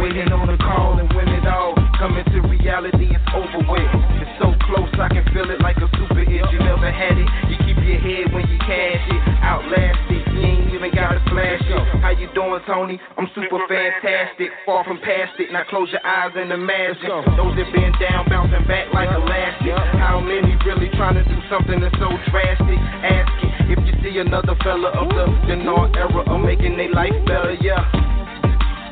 waiting on a call, and when it all coming to reality, it's over with. It's so close, I can feel it like a super hit. You never had it, you keep your head when you cash it. Outlast it, you ain't even gotta flash it. How you doing, Tony? I'm super fantastic, far from past it. Now close your eyes and imagine those that been down, bouncing back like elastic. How many really trying to do something that's so drastic? Ask it if you see another fella of the Denard era of making their life better, yeah.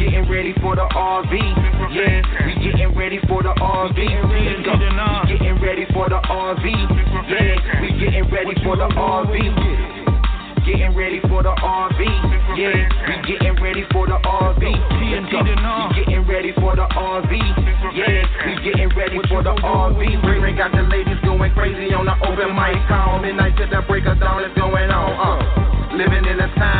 Getting ready for the RV, yeah. We getting ready for the RV. Let's go. We getting ready for the RV, yeah. We getting ready for the RV. Getting ready for the RV, yeah. We getting ready for the RV. Let's go. We getting ready for the RV, yeah. We getting ready for the RV. Ring ring got the ladies going crazy on the open mic call. Midnight to the break of dawn is going on. Uh. Living in a time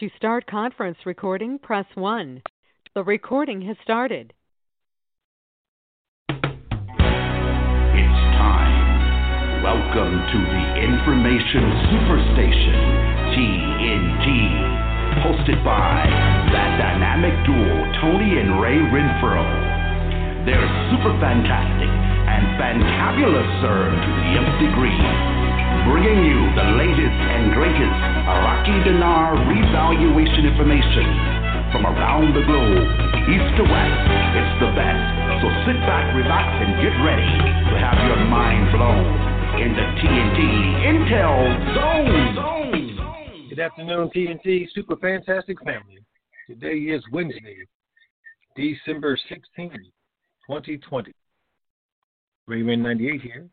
To start conference recording, press 1. The recording has started. It's time. Welcome to the Information Superstation, TNT. Hosted by that dynamic duo, Tony and Ray Renfro. They're super fantastic and fantabulous, sir, to the nth degree. Bringing you the latest and greatest Iraqi dinar revaluation information from around the globe, east to west. It's the best. So sit back, relax, and get ready to have your mind blown in the TNT Intel Zone. Zone. Good afternoon, TNT Super Fantastic Family. Today is Wednesday, December 16th, 2020. Rayman 98 here,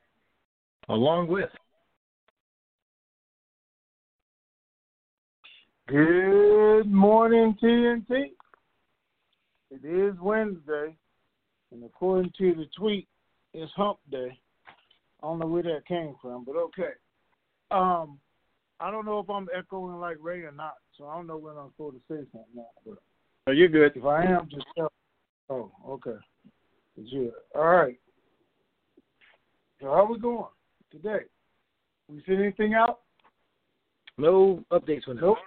along with Good morning, TNT. It is Wednesday, and according to the tweet, it's Hump Day. I don't know where that came from, but okay. Um, I don't know if I'm echoing like Ray or not, so I don't know when I'm supposed to say something now. But Oh, you're good. if I am, just tell. Oh, okay. Good. All right. So how we going today? We send anything out? No updates that. Nope.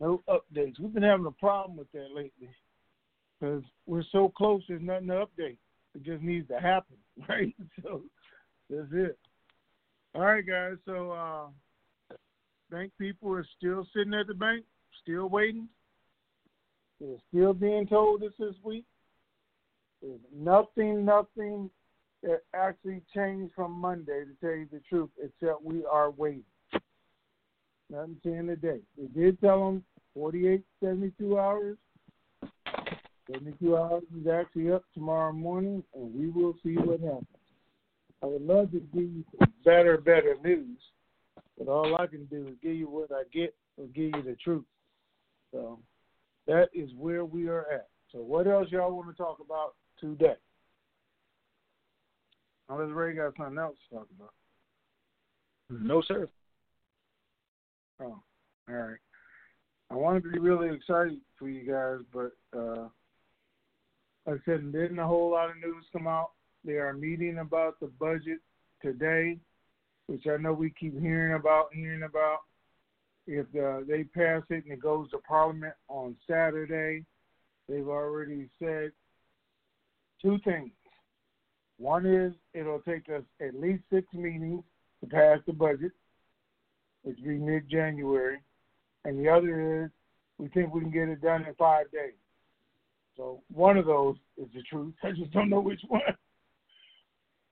No updates. We've been having a problem with that lately because we're so close. There's nothing to update. It just needs to happen, right? So that's it. All right, guys. So uh, bank people are still sitting at the bank, still waiting. They're still being told this this week. There's nothing, nothing that actually changed from Monday, to tell you the truth, except we are waiting. Nothing saying today. They did tell them 48, 72 hours. 72 hours is actually up tomorrow morning, and we will see what happens. I would love to give you better, better news, but all I can do is give you what I get or give you the truth. So that is where we are at. So what else y'all want to talk about today? Unless Ray got something else to talk about. No, sir. Oh, all right. I want to be really excited for you guys, but uh, like I said, didn't a whole lot of news come out. They are meeting about the budget today, which I know we keep hearing about, hearing about. If uh, they pass it and it goes to Parliament on Saturday, they've already said two things. One is it'll take us at least six meetings to pass the budget, which will be mid January. And the other is we think we can get it done in five days. So one of those is the truth. I just don't know which one.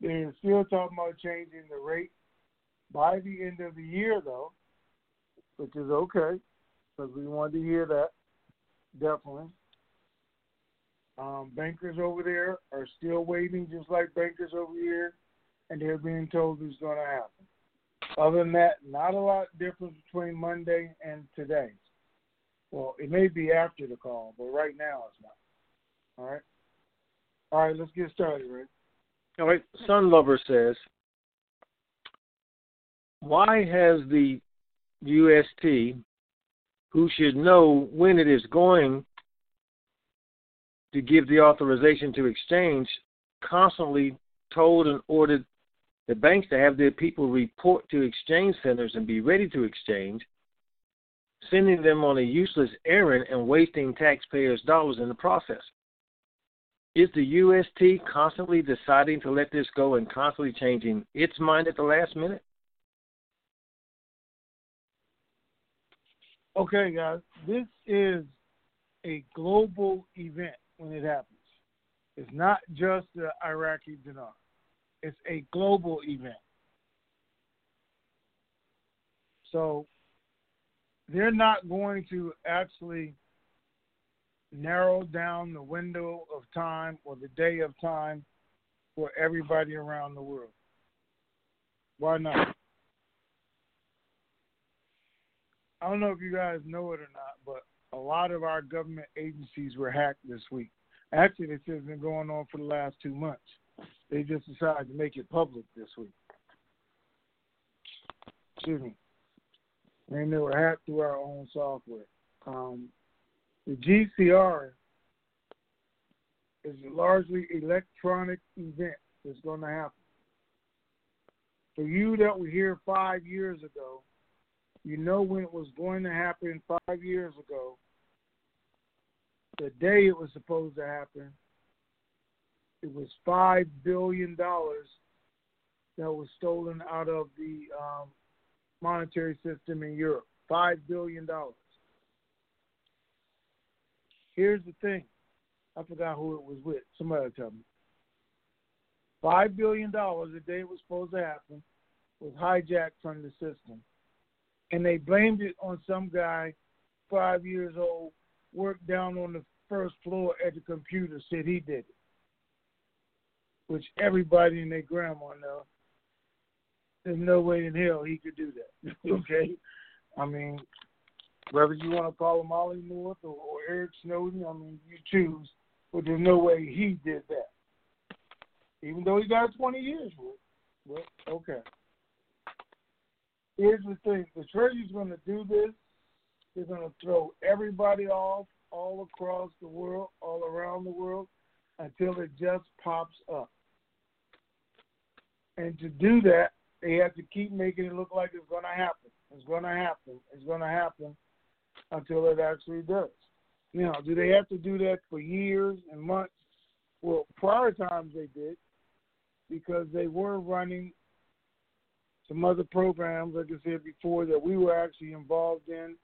They're still talking about changing the rate by the end of the year, though, which is okay because we wanted to hear that definitely. Um, bankers over there are still waiting, just like bankers over here, and they're being told it's going to happen. Other than that, not a lot difference between Monday and today. Well, it may be after the call, but right now it's not. All right. All right, let's get started, Rick. All right. Sun Lover says, why has the UST, who should know when it is going to give the authorization to exchange, constantly told and ordered the banks to have their people report to exchange centers and be ready to exchange, sending them on a useless errand and wasting taxpayers' dollars in the process. Is the UST constantly deciding to let this go and constantly changing its mind at the last minute? Okay, guys, this is a global event when it happens. It's not just the Iraqi dinar. It's a global event. So they're not going to actually narrow down the window of time or the day of time for everybody around the world. Why not? I don't know if you guys know it or not, but a lot of our government agencies were hacked this week. Actually, this has been going on for the last two months. They just decided to make it public this week. Excuse me. And they were hacked through our own software. Um, the GCR is a largely electronic event that's going to happen. For you that were here five years ago, you know when it was going to happen five years ago, the day it was supposed to happen, it was five billion dollars that was stolen out of the um, monetary system in Europe. Five billion dollars. Here's the thing. I forgot who it was with. Somebody tell me. Five billion dollars the day it was supposed to happen was hijacked from the system. And they blamed it on some guy, five years old, worked down on the first floor at the computer, said he did it. Which everybody and their grandma know. There's no way in hell he could do that. okay? I mean, Whether you want to call him Ollie North or, or Eric Snowden, I mean, you choose. But there's no way he did that. Even though he got 20 years for it. But, okay. Here's the thing. The Treasury's going to do this. They're going to throw everybody off all across the world, all around the world, until it just pops up. And to do that, they have to keep making it look like it's going to happen. It's going to happen. It's going to happen until it actually does. Now, do they have to do that for years and months? Well, prior times they did because they were running some other programs, like I said before, that we were actually involved in.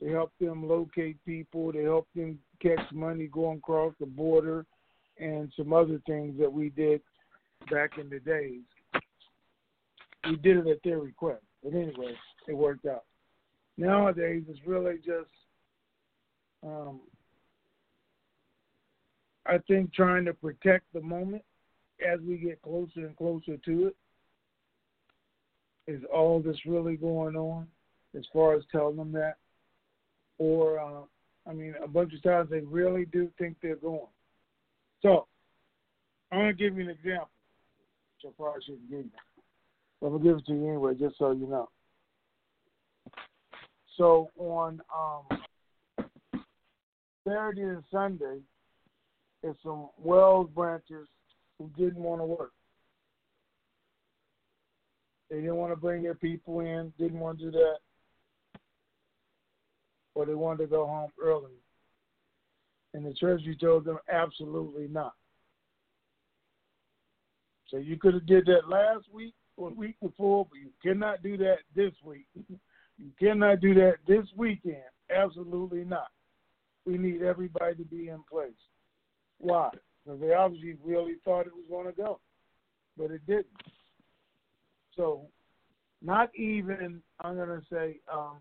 They helped them locate people. They helped them catch money going across the border, and some other things that we did back in the days. We did it at their request, but anyway, it worked out. Nowadays, it's really just, um, I think, trying to protect the moment as we get closer and closer to it is all that's really going on as far as telling them that. Or, uh, I mean, a bunch of times they really do think they're going. So, I'm going to give you an example, which I probably shouldn't give you. I'm to give it to you anyway, just so you know. So, on um, Saturday and Sunday, it's some Wells branches who didn't want to work. They didn't want to bring their people in, didn't want to do that, or they wanted to go home early. And the treasury told them absolutely not. So you could have did that last week the week before, but you cannot do that this week. you cannot do that this weekend. Absolutely not. We need everybody to be in place. Why? Because they obviously really thought it was going to go, but it didn't. So, not even I'm going to say um,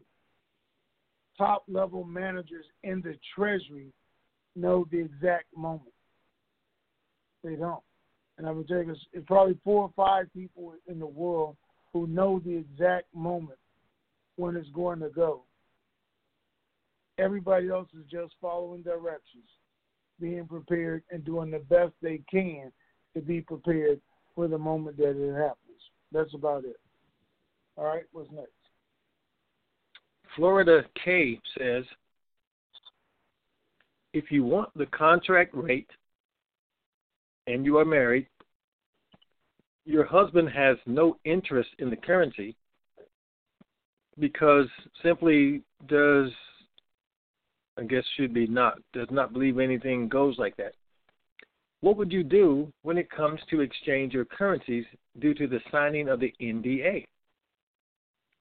top level managers in the Treasury know the exact moment. They don't. And I would tell you, it's probably four or five people in the world who know the exact moment when it's going to go. Everybody else is just following directions, being prepared, and doing the best they can to be prepared for the moment that it happens. That's about it. All right, what's next? Florida K says if you want the contract rate and you are married, your husband has no interest in the currency because simply does I guess should be not does not believe anything goes like that. What would you do when it comes to exchange your currencies due to the signing of the NDA?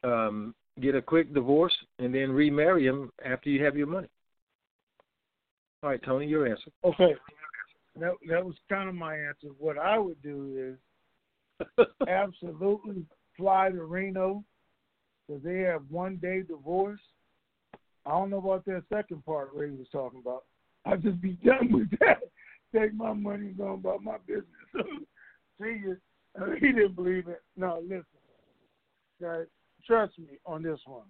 Um, get a quick divorce and then remarry him after you have your money. All right, Tony, your answer. Okay, that that was kind of my answer. What I would do is absolutely fly to Reno because they have one day divorce. I don't know about that second part Ray was talking about. I'd just be done with that take my money and go about my business. See you. he didn't believe it. No, listen. Guys, trust me on this one.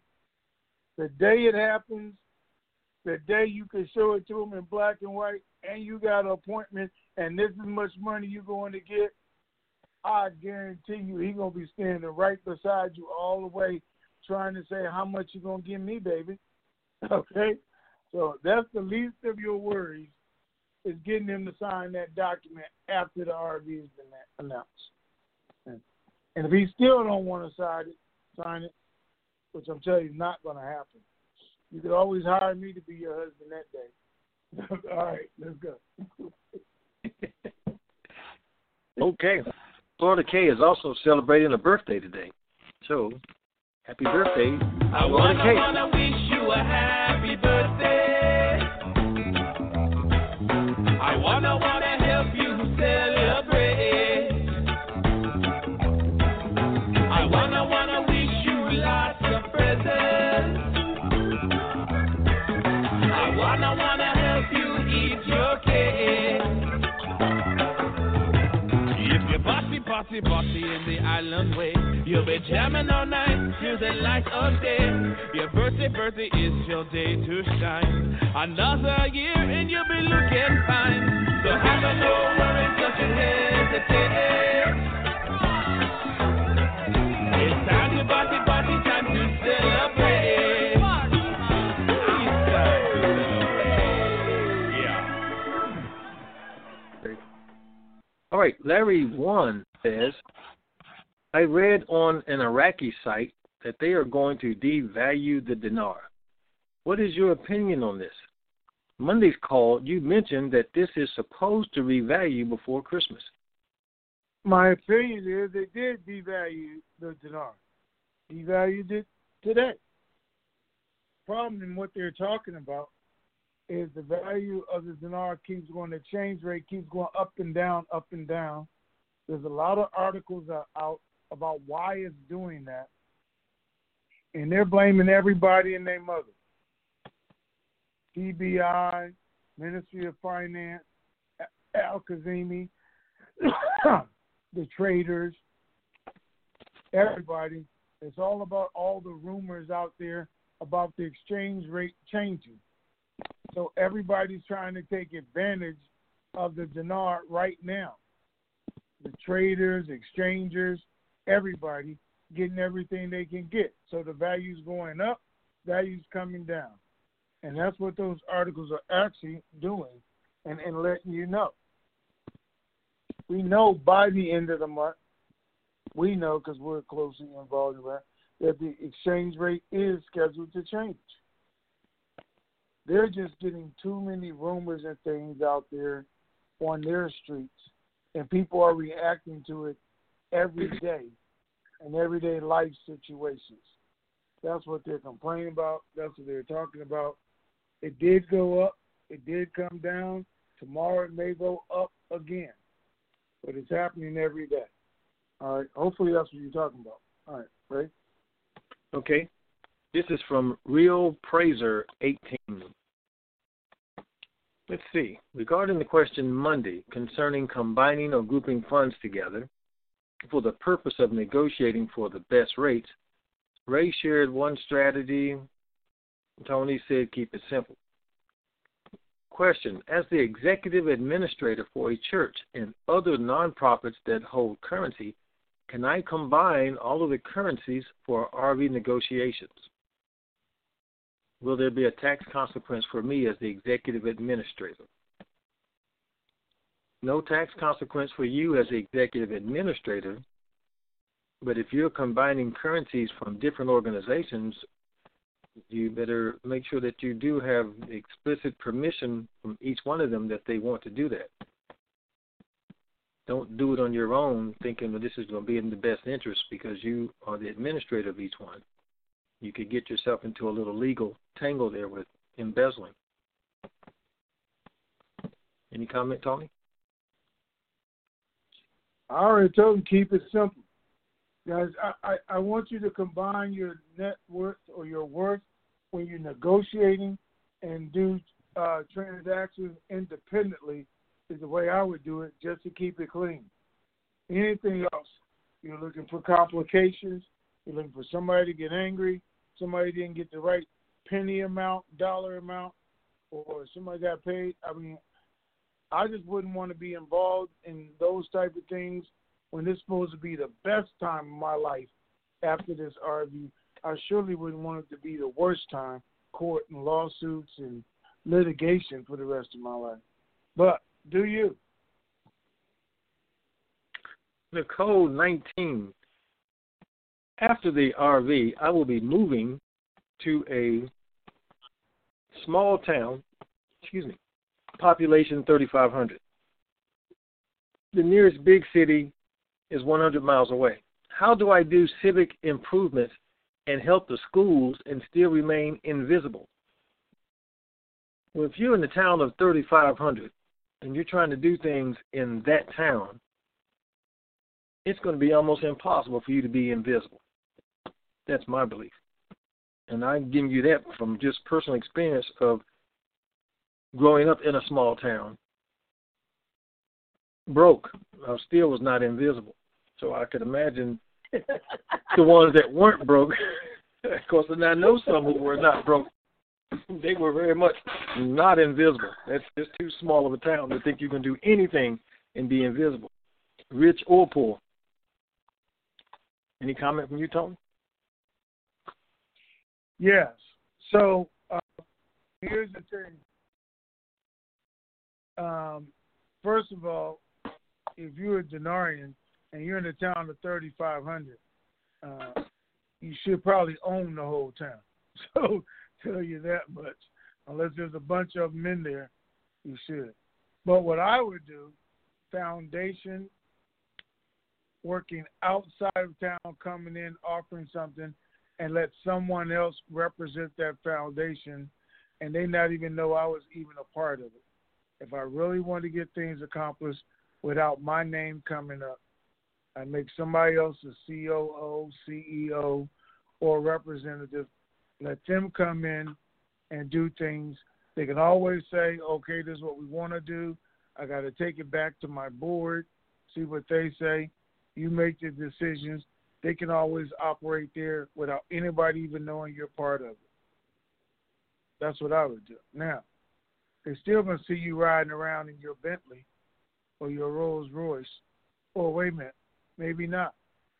The day it happens, the day you can show it to him in black and white, and you got an appointment, and this is much money you're going to get, I guarantee you he's gonna be standing right beside you all the way, trying to say how much you're gonna give me, baby. Okay, so that's the least of your worries is getting him to sign that document after the RV has been announced. And, and if he still don't want to sign it, sign it, which I'm telling you is not going to happen. You could always hire me to be your husband that day. All right, let's go. okay. Florida K is also celebrating a birthday today. So, happy birthday, Florida K. wanna wish you a happy birthday. I wanna help in the island way. You'll be jamming all night, music like a day. Your birthday, birthday is your day to shine. Another year and you'll be looking fine. So have a no don't you hesitate. It's time to party, party, time to celebrate. It's time to celebrate. Yeah. All right, Larry One says, I read on an Iraqi site that they are going to devalue the dinar. What is your opinion on this? Monday's call, you mentioned that this is supposed to revalue before Christmas. My opinion is they did devalue the dinar. Devalued it today. Problem in what they're talking about is the value of the dinar keeps going, the exchange rate keeps going up and down, up and down. There's a lot of articles out about why it's doing that. And they're blaming everybody and their mother. CBI, Ministry of Finance, Al Kazimi, the traders, everybody. It's all about all the rumors out there about the exchange rate changing. So everybody's trying to take advantage of the dinar right now. The traders, exchangers, everybody getting everything they can get. So the value's going up, value's coming down. And that's what those articles are actually doing and, and letting you know. We know by the end of the month, we know because we're closely involved in that, that the exchange rate is scheduled to change. They're just getting too many rumors and things out there on their streets, and people are reacting to it every day in everyday life situations. That's what they're complaining about. That's what they're talking about. It did go up. It did come down. Tomorrow it may go up again, but it's happening every day. All right. Hopefully that's what you're talking about. All right. Right. Okay. This is from Real Praiser 18. Let's see. Regarding the question Monday concerning combining or grouping funds together for the purpose of negotiating for the best rates, Ray shared one strategy. Tony said keep it simple. Question As the executive administrator for a church and other nonprofits that hold currency, can I combine all of the currencies for RV negotiations? Will there be a tax consequence for me as the executive administrator? No tax consequence for you as the executive administrator, but if you're combining currencies from different organizations, you better make sure that you do have explicit permission from each one of them that they want to do that. Don't do it on your own thinking that this is going to be in the best interest because you are the administrator of each one you could get yourself into a little legal tangle there with embezzling. Any comment, Tony? I already told him keep it simple. Guys, I, I, I want you to combine your net worth or your worth when you're negotiating and do uh, transactions independently is the way I would do it just to keep it clean. Anything else, you're looking for complications, you're looking for somebody to get angry, somebody didn't get the right penny amount, dollar amount, or somebody got paid. I mean, I just wouldn't want to be involved in those type of things when it's supposed to be the best time of my life after this RV. I surely wouldn't want it to be the worst time, court and lawsuits and litigation for the rest of my life. But do you? Nicole 19 after the RV, I will be moving to a small town, excuse me, population 3,500. The nearest big city is 100 miles away. How do I do civic improvements and help the schools and still remain invisible? Well, if you're in the town of 3,500 and you're trying to do things in that town, it's going to be almost impossible for you to be invisible. That's my belief. And I'm giving you that from just personal experience of growing up in a small town. Broke. I still was not invisible. So I could imagine the ones that weren't broke. of course, and I know some who were not broke. They were very much not invisible. That's just too small of a town to think you can do anything and be invisible, rich or poor. Any comment from you, Tony? Yes. So uh, here's the thing. Um, first of all, if you're a denarian and you're in a town of 3,500, uh, you should probably own the whole town. So tell you that much. Unless there's a bunch of them in there, you should. But what I would do, foundation, working outside of town, coming in, offering something, and let someone else represent that foundation, and they not even know I was even a part of it. If I really want to get things accomplished without my name coming up, I make somebody else a COO, CEO, or representative. Let them come in and do things. They can always say, okay, this is what we want to do. I got to take it back to my board, see what they say. You make the decisions. They can always operate there without anybody even knowing you're part of it. That's what I would do. Now, they're still to see you riding around in your Bentley or your Rolls Royce. Or oh, wait a minute, maybe not.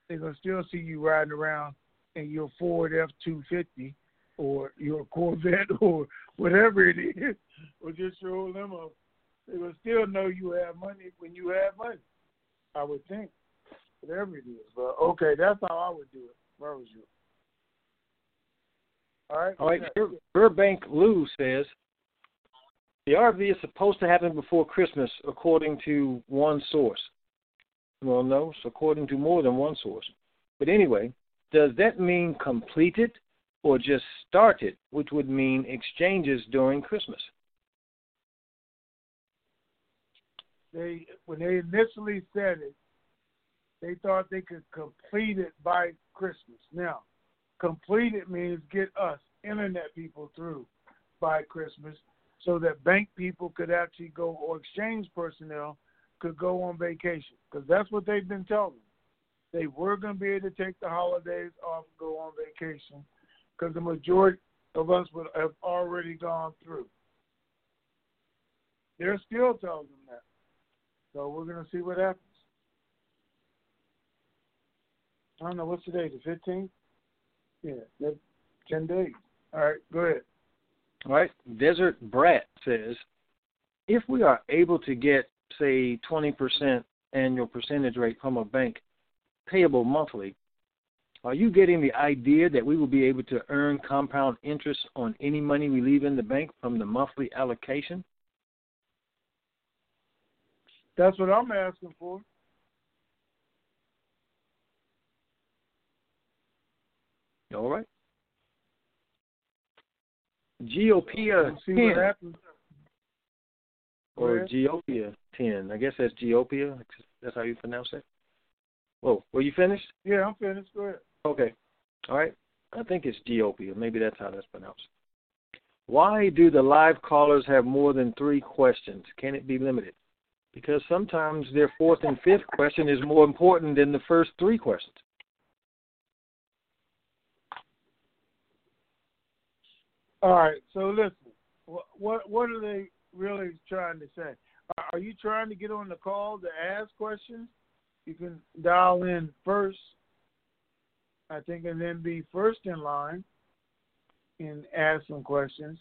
They're to still see you riding around in your Ford F 250 or your Corvette or whatever it is, or just your old limo. They will still know you have money when you have money. I would think, whatever it is. But okay, that's how I would do it. Where was you? All right. All right. Bur- Burbank Lou says the RV is supposed to happen before Christmas, according to one source. Well, no, it's according to more than one source. But anyway, does that mean completed or just started, which would mean exchanges during Christmas? They when they initially said it, they thought they could complete it by Christmas. Now, complete it means get us internet people through by Christmas so that bank people could actually go or exchange personnel could go on vacation because that's what they've been telling. They were going to be able to take the holidays off and go on vacation because the majority of us would have already gone through. They're still telling them that. So we're going to see what happens. I don't know what's today, the fifteenth. Yeah, that's ten days. All right, go ahead. All right. Desert Brat says, if we are able to get, say, 20% annual percentage rate from a bank payable monthly, are you getting the idea that we will be able to earn compound interest on any money we leave in the bank from the monthly allocation? That's what I'm asking for. All right. Geopia see 10 what happens. Or. Geopia 10. I guess that's Geopia. That's how you pronounce it. Whoa, were you finished? Yeah, I'm finished. Go ahead. Okay. All right. I think it's Geopia. Maybe that's how that's pronounced. Why do the live callers have more than three questions? Can it be limited? Because sometimes their fourth and fifth question is more important than the first three questions. All right. So listen, what what are they really trying to say? Are- Are you trying to get on the call to ask questions? You can dial in first, I think, and then be first in line and ask some questions.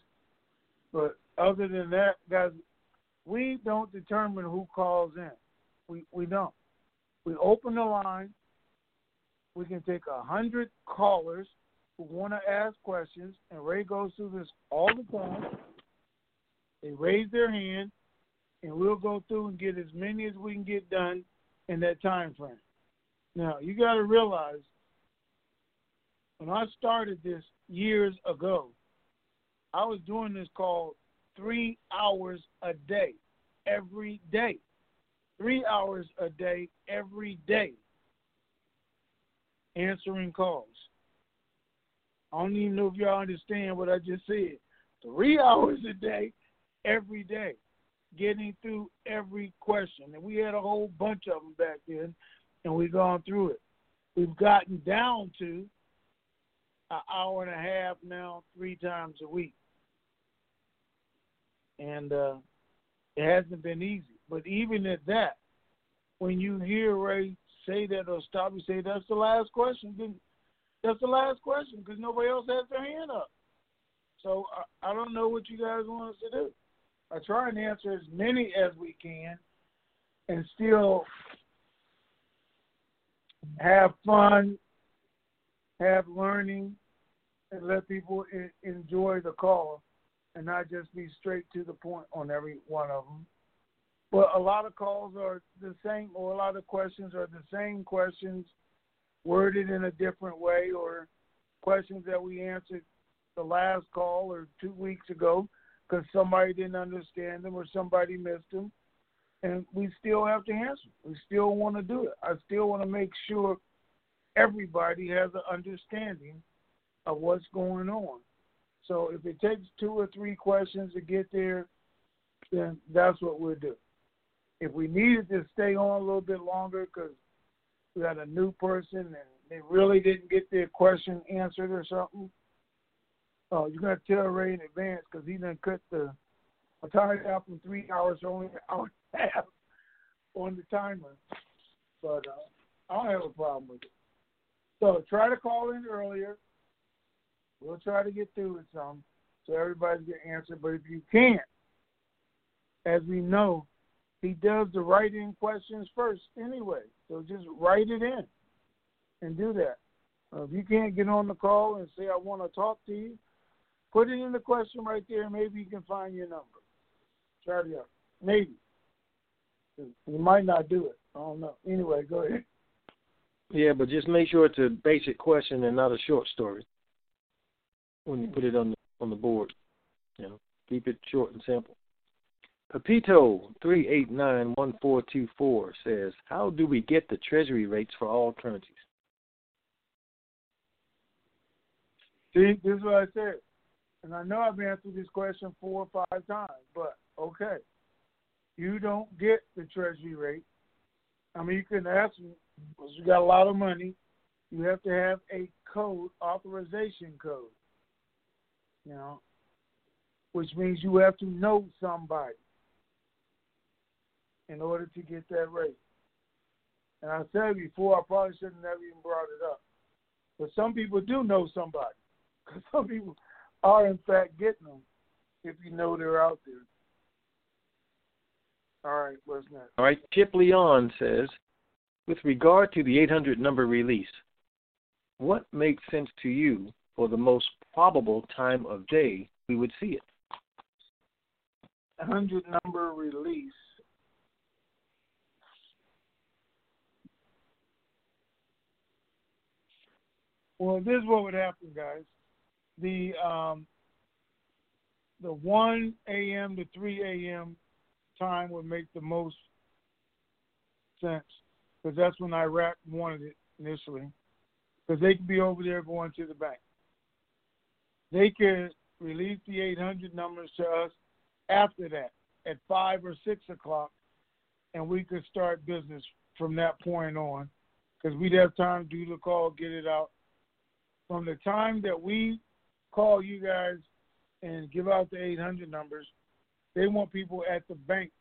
But other than that, guys, we don't determine who calls in. We we don't. We open the line. We can take a hundred callers want to ask questions, and Ray goes through this all the time. They raise their hand, and we'll go through and get as many as we can get done in that time frame. Now, you got to realize when I started this years ago, I was doing this call three hours a day, every day. Three hours a day, every day, answering calls. I don't even know if y'all understand what I just said. Three hours a day, every day, getting through every question. And we had a whole bunch of them back then, and we've gone through it. we've gotten down to an hour and a half now, three times a week. And uh, it hasn't been easy. But even at that, when you hear Ray say that or stop and say that's the last question, then that's the last question because nobody else has their hand up. So I, I don't know what you guys want us to do. I try and answer as many as we can and still have fun, have learning, and let people enjoy the call and not just be straight to the point on every one of them. But a lot of calls are the same, or a lot of questions are the same questions worded in a different way, or questions that we answered the last call or two weeks ago because somebody didn't understand them or somebody missed them. And we still have to answer. We still want to do it. I still want to make sure everybody has an understanding of what's going on. So if it takes two or three questions to get there, then that's what we'll do. If we needed to stay on a little bit longer because we had a new person and they really didn't get their question answered or something, oh, you're gonna tell Ray in advance because he done cut the time out from three hours to only an hour and a half on the timer. But uh, I don't have a problem with it. So try to call in earlier. We'll try to get through it some so everybody's get answered. But if you can't, as we know, he does the write-in questions first anyway. So just write it in and do that. Uh, if you can't get on the call and say I want to talk to you, put it in the question right there. Maybe you can find your number. Out. Maybe. You might not do it. I don't know. Anyway, go ahead. Yeah, but just make sure it's a basic question and not a short story when you put it on the on the board. You know, keep it short and simple. Pepito three eight nine one four two four says, "How do we get the treasury rates for all currencies?" See, this is what I said, and I know I've answered this question four or five times, but okay, you don't get the treasury rate. I mean, you can ask me because you got a lot of money. You have to have a code, authorization code you know, which means you have to know somebody in order to get that rate. And I said before, I probably should have never even brought it up. But some people do know somebody. Because some people are, in fact, getting them if you know they're out there. All right, what's next? All right, Chip Leon says, with regard to the 800 number release, what makes sense to you for the most probable time of day we would see it. 100 number release. Well, this is what would happen, guys. The um, the 1 a.m. to 3 a.m. time would make the most sense because that's when Iraq wanted it initially because they could be over there going to the bank they could release the 800 numbers to us after that at 5 or 6 o'clock, and we could start business from that point on because we'd have time to do the call, get it out. From the time that we call you guys and give out the 800 numbers, they want people at the bank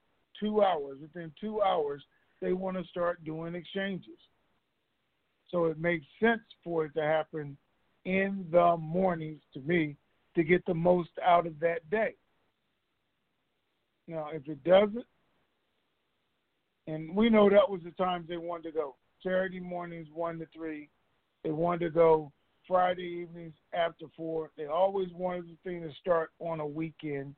two hours. Within two hours, they want to start doing exchanges. So it makes sense for it to happen in the mornings to me to get the most out of that day. Now, if it doesn't, and we know that was the times they wanted to go Saturday mornings, 1 to 3. They wanted to go Friday evenings after 4. They always wanted the thing to start on a weekend.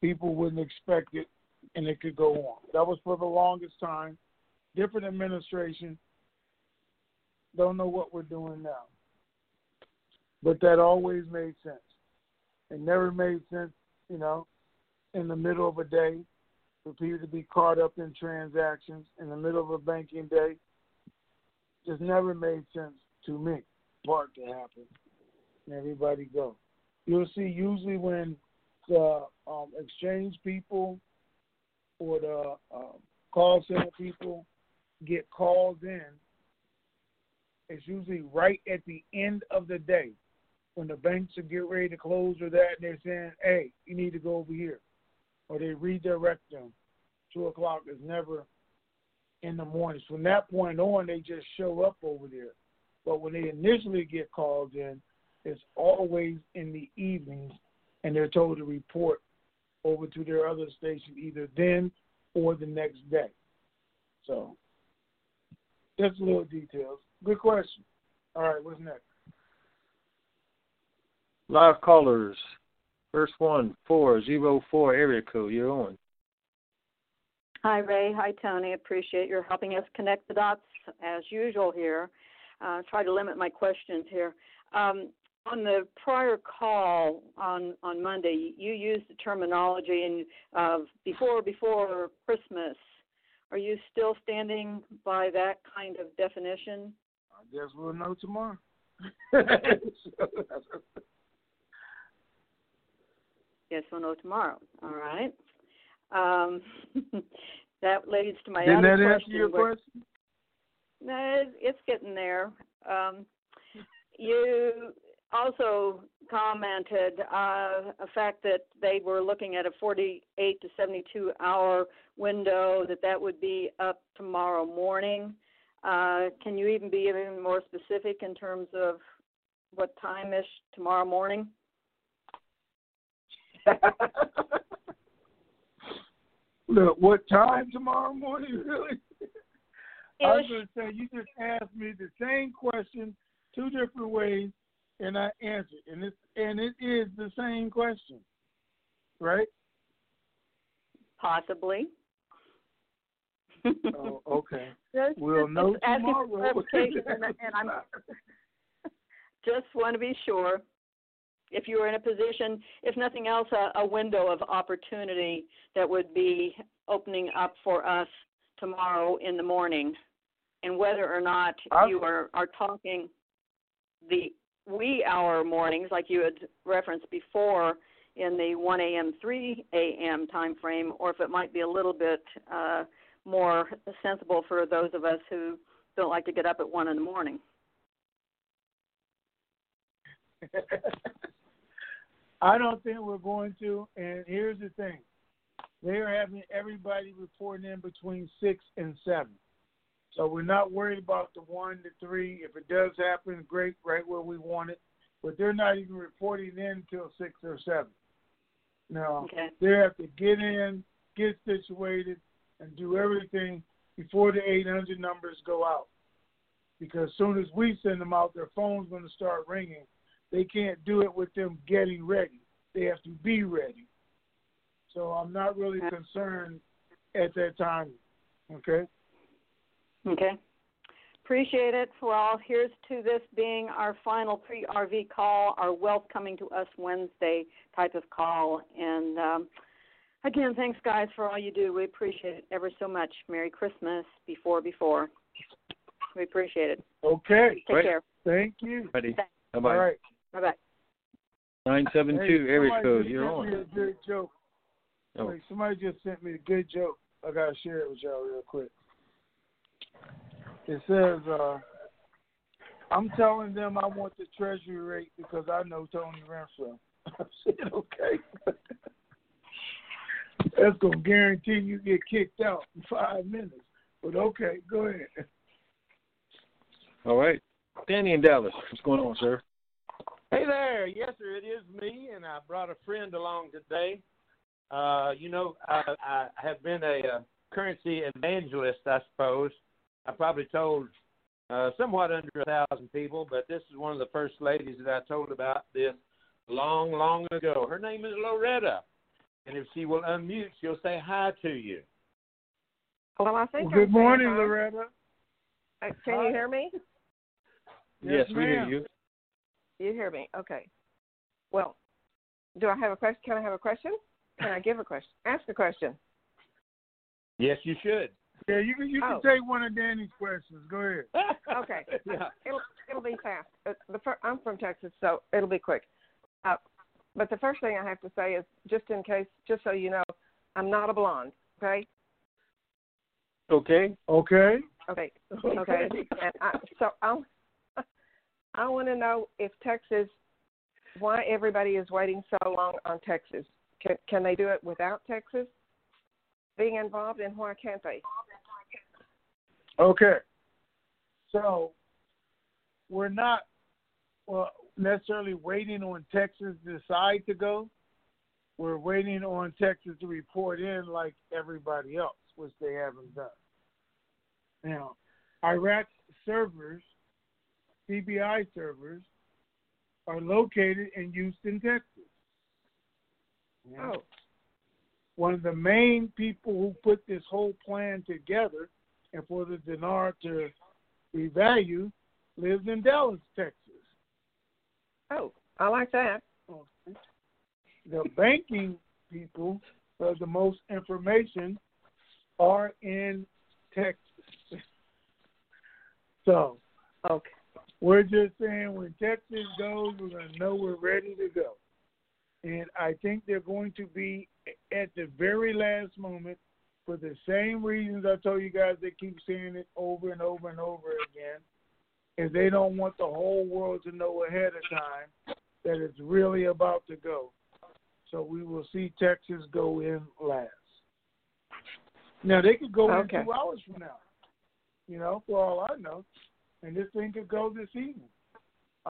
People wouldn't expect it, and it could go on. That was for the longest time. Different administration. Don't know what we're doing now but that always made sense. It never made sense, you know, in the middle of a day for people to be caught up in transactions in the middle of a banking day. Just never made sense to me. Part to happen, and everybody go. You'll see usually when the um, exchange people or the um, call center people get called in It's usually right at the end of the day when the banks are getting ready to close or that, and they're saying, "Hey, you need to go over here," or they redirect them. Two o'clock is never in the mornings. From that point on, they just show up over there. But when they initially get called in, it's always in the evenings, and they're told to report over to their other station either then or the next day. So, just little details. Good question. All right, what's next? Live callers. First one, one, four zero four area code. You're on. Hi, Ray. Hi, Tony. Appreciate your helping us connect the dots as usual here. Uh, try to limit my questions here. Um, on the prior call on on Monday, you used the terminology in of before before Christmas. Are you still standing by that kind of definition? I guess we'll know tomorrow. Yes, we'll know tomorrow. All right. Um, that leads to my Didn't other that answer question. your question? No, it's, getting there. Um, you also commented uh, a fact that they were looking at a 48 to 72 hour window that that would be up tomorrow morning. Uh, can you even be even more specific in terms of what time ish tomorrow morning? Look, what time tomorrow morning, really? I was going to say, you just asked me the same question two different ways, and I answered, and it's and it is the same question, right? Possibly. Oh, okay. Just, We'll just know for tomorrow. and, and I'm just want to be sure. If you were in a position, if nothing else, a, a window of opportunity that would be opening up for us tomorrow in the morning, and whether or not I- you are are talking the wee hour mornings, like you had referenced before, in the 1 a.m. 3 a.m. time frame, or if it might be a little bit uh, more sensible for those of us who don't like to get up at one in the morning. I don't think we're going to. And here's the thing: they are having everybody reporting in between six and seven. So we're not worried about the one to three. If it does happen, great, right where we want it. But they're not even reporting in until six or seven. No, Okay. they have to get in, get situated, and do everything before the 800 numbers go out. Because as soon as we send them out, their phone's going to start ringing. They can't do it with them getting ready. They have to be ready. So I'm not really concerned at that time. Okay. Okay. Appreciate it. Well, here's to this being our final pre RV call, our Wealth Coming to Us Wednesday type of call. And um, again, thanks, guys, for all you do. We appreciate it ever so much. Merry Christmas before, before. We appreciate it. Okay. Take Right. care. Thank you. Ready? Bye bye. right. Bye bye. Nine seven two Hey, area code. You're sent on. Me a good joke. Oh. Wait, somebody just sent me a good joke. I gotta share it with y'all real quick. It says, uh, "I'm telling them I want the treasury rate because I know Tony Renfro." I said, "Okay." That's gonna guarantee you get kicked out in five minutes. But okay, go ahead. All right. Danny in Dallas. What's going on, sir? Hey there, yes sir, it is me, and I brought a friend along today. Uh, you know, I, I have been a, uh currency evangelist, I suppose. I probably told uh, somewhat under a thousand people, but this is one of the first ladies that I told about this long, long ago. Her name is Loretta, and if she will unmute, she'll say hi to you. Well, I think. Well, good I'm morning, saying. Loretta. Uh, Can you hear me? Yes, we hear you. You hear me? Okay. Well, do I have a question? Can I have a question? Can I give a question? Ask a question. Yes, you should. Yeah, you can you can Oh. take one of Danny's questions. Go ahead. Okay. yeah. It'll it'll be fast. Uh, the fir- I'm from Texas, so it'll be quick. Uh, but the first thing I have to say is, just in case, just so you know, I'm not a blonde. Okay. Okay. Okay. Okay. Okay. and I, so I'll I want to know if Texas, why everybody is waiting so long on Texas. Can can they do it without Texas being involved, and why can't they? Okay. So we're not well necessarily waiting on Texas to decide to go. We're waiting on Texas to report in like everybody else, which they haven't done. Now, Iraq's servers, CBI servers, are located in Houston, Texas. Oh, One of the main people who put this whole plan together and for the dinar to revalue lives in Dallas, Texas. oh, I like that. The banking people of the most information are in Texas. So Okay. we're just saying when Texas goes, we're going to know we're ready to go. And I think they're going to be at the very last moment for the same reasons I told you guys. They keep saying it over and over and over again, is they don't want the whole world to know ahead of time that it's really about to go. So we will see Texas go in last. Now they could go Okay. in two hours from now. You know, for all I know, and this thing could go this evening.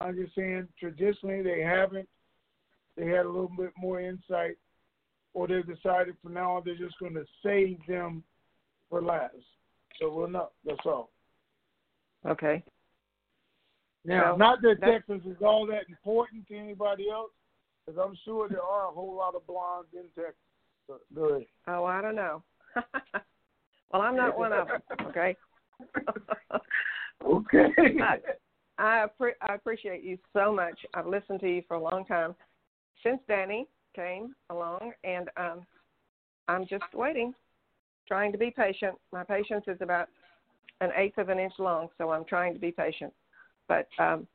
I'm just saying, traditionally they haven't. They had a little bit more insight, or they've decided from now on they're just going to save them for last. So we'll know. That's all. Okay. Now, Well, not that Texas is all that important to anybody else, because I'm sure there are a whole lot of blondes in Texas. But go ahead. Oh, I don't know. well, I'm not one of them. Okay. Okay. I, I, appre- I appreciate you so much. I've listened to you for a long time since Danny came along, and um, I'm just waiting, trying to be patient. My patience is about an eighth of an inch long, so I'm trying to be patient. But um,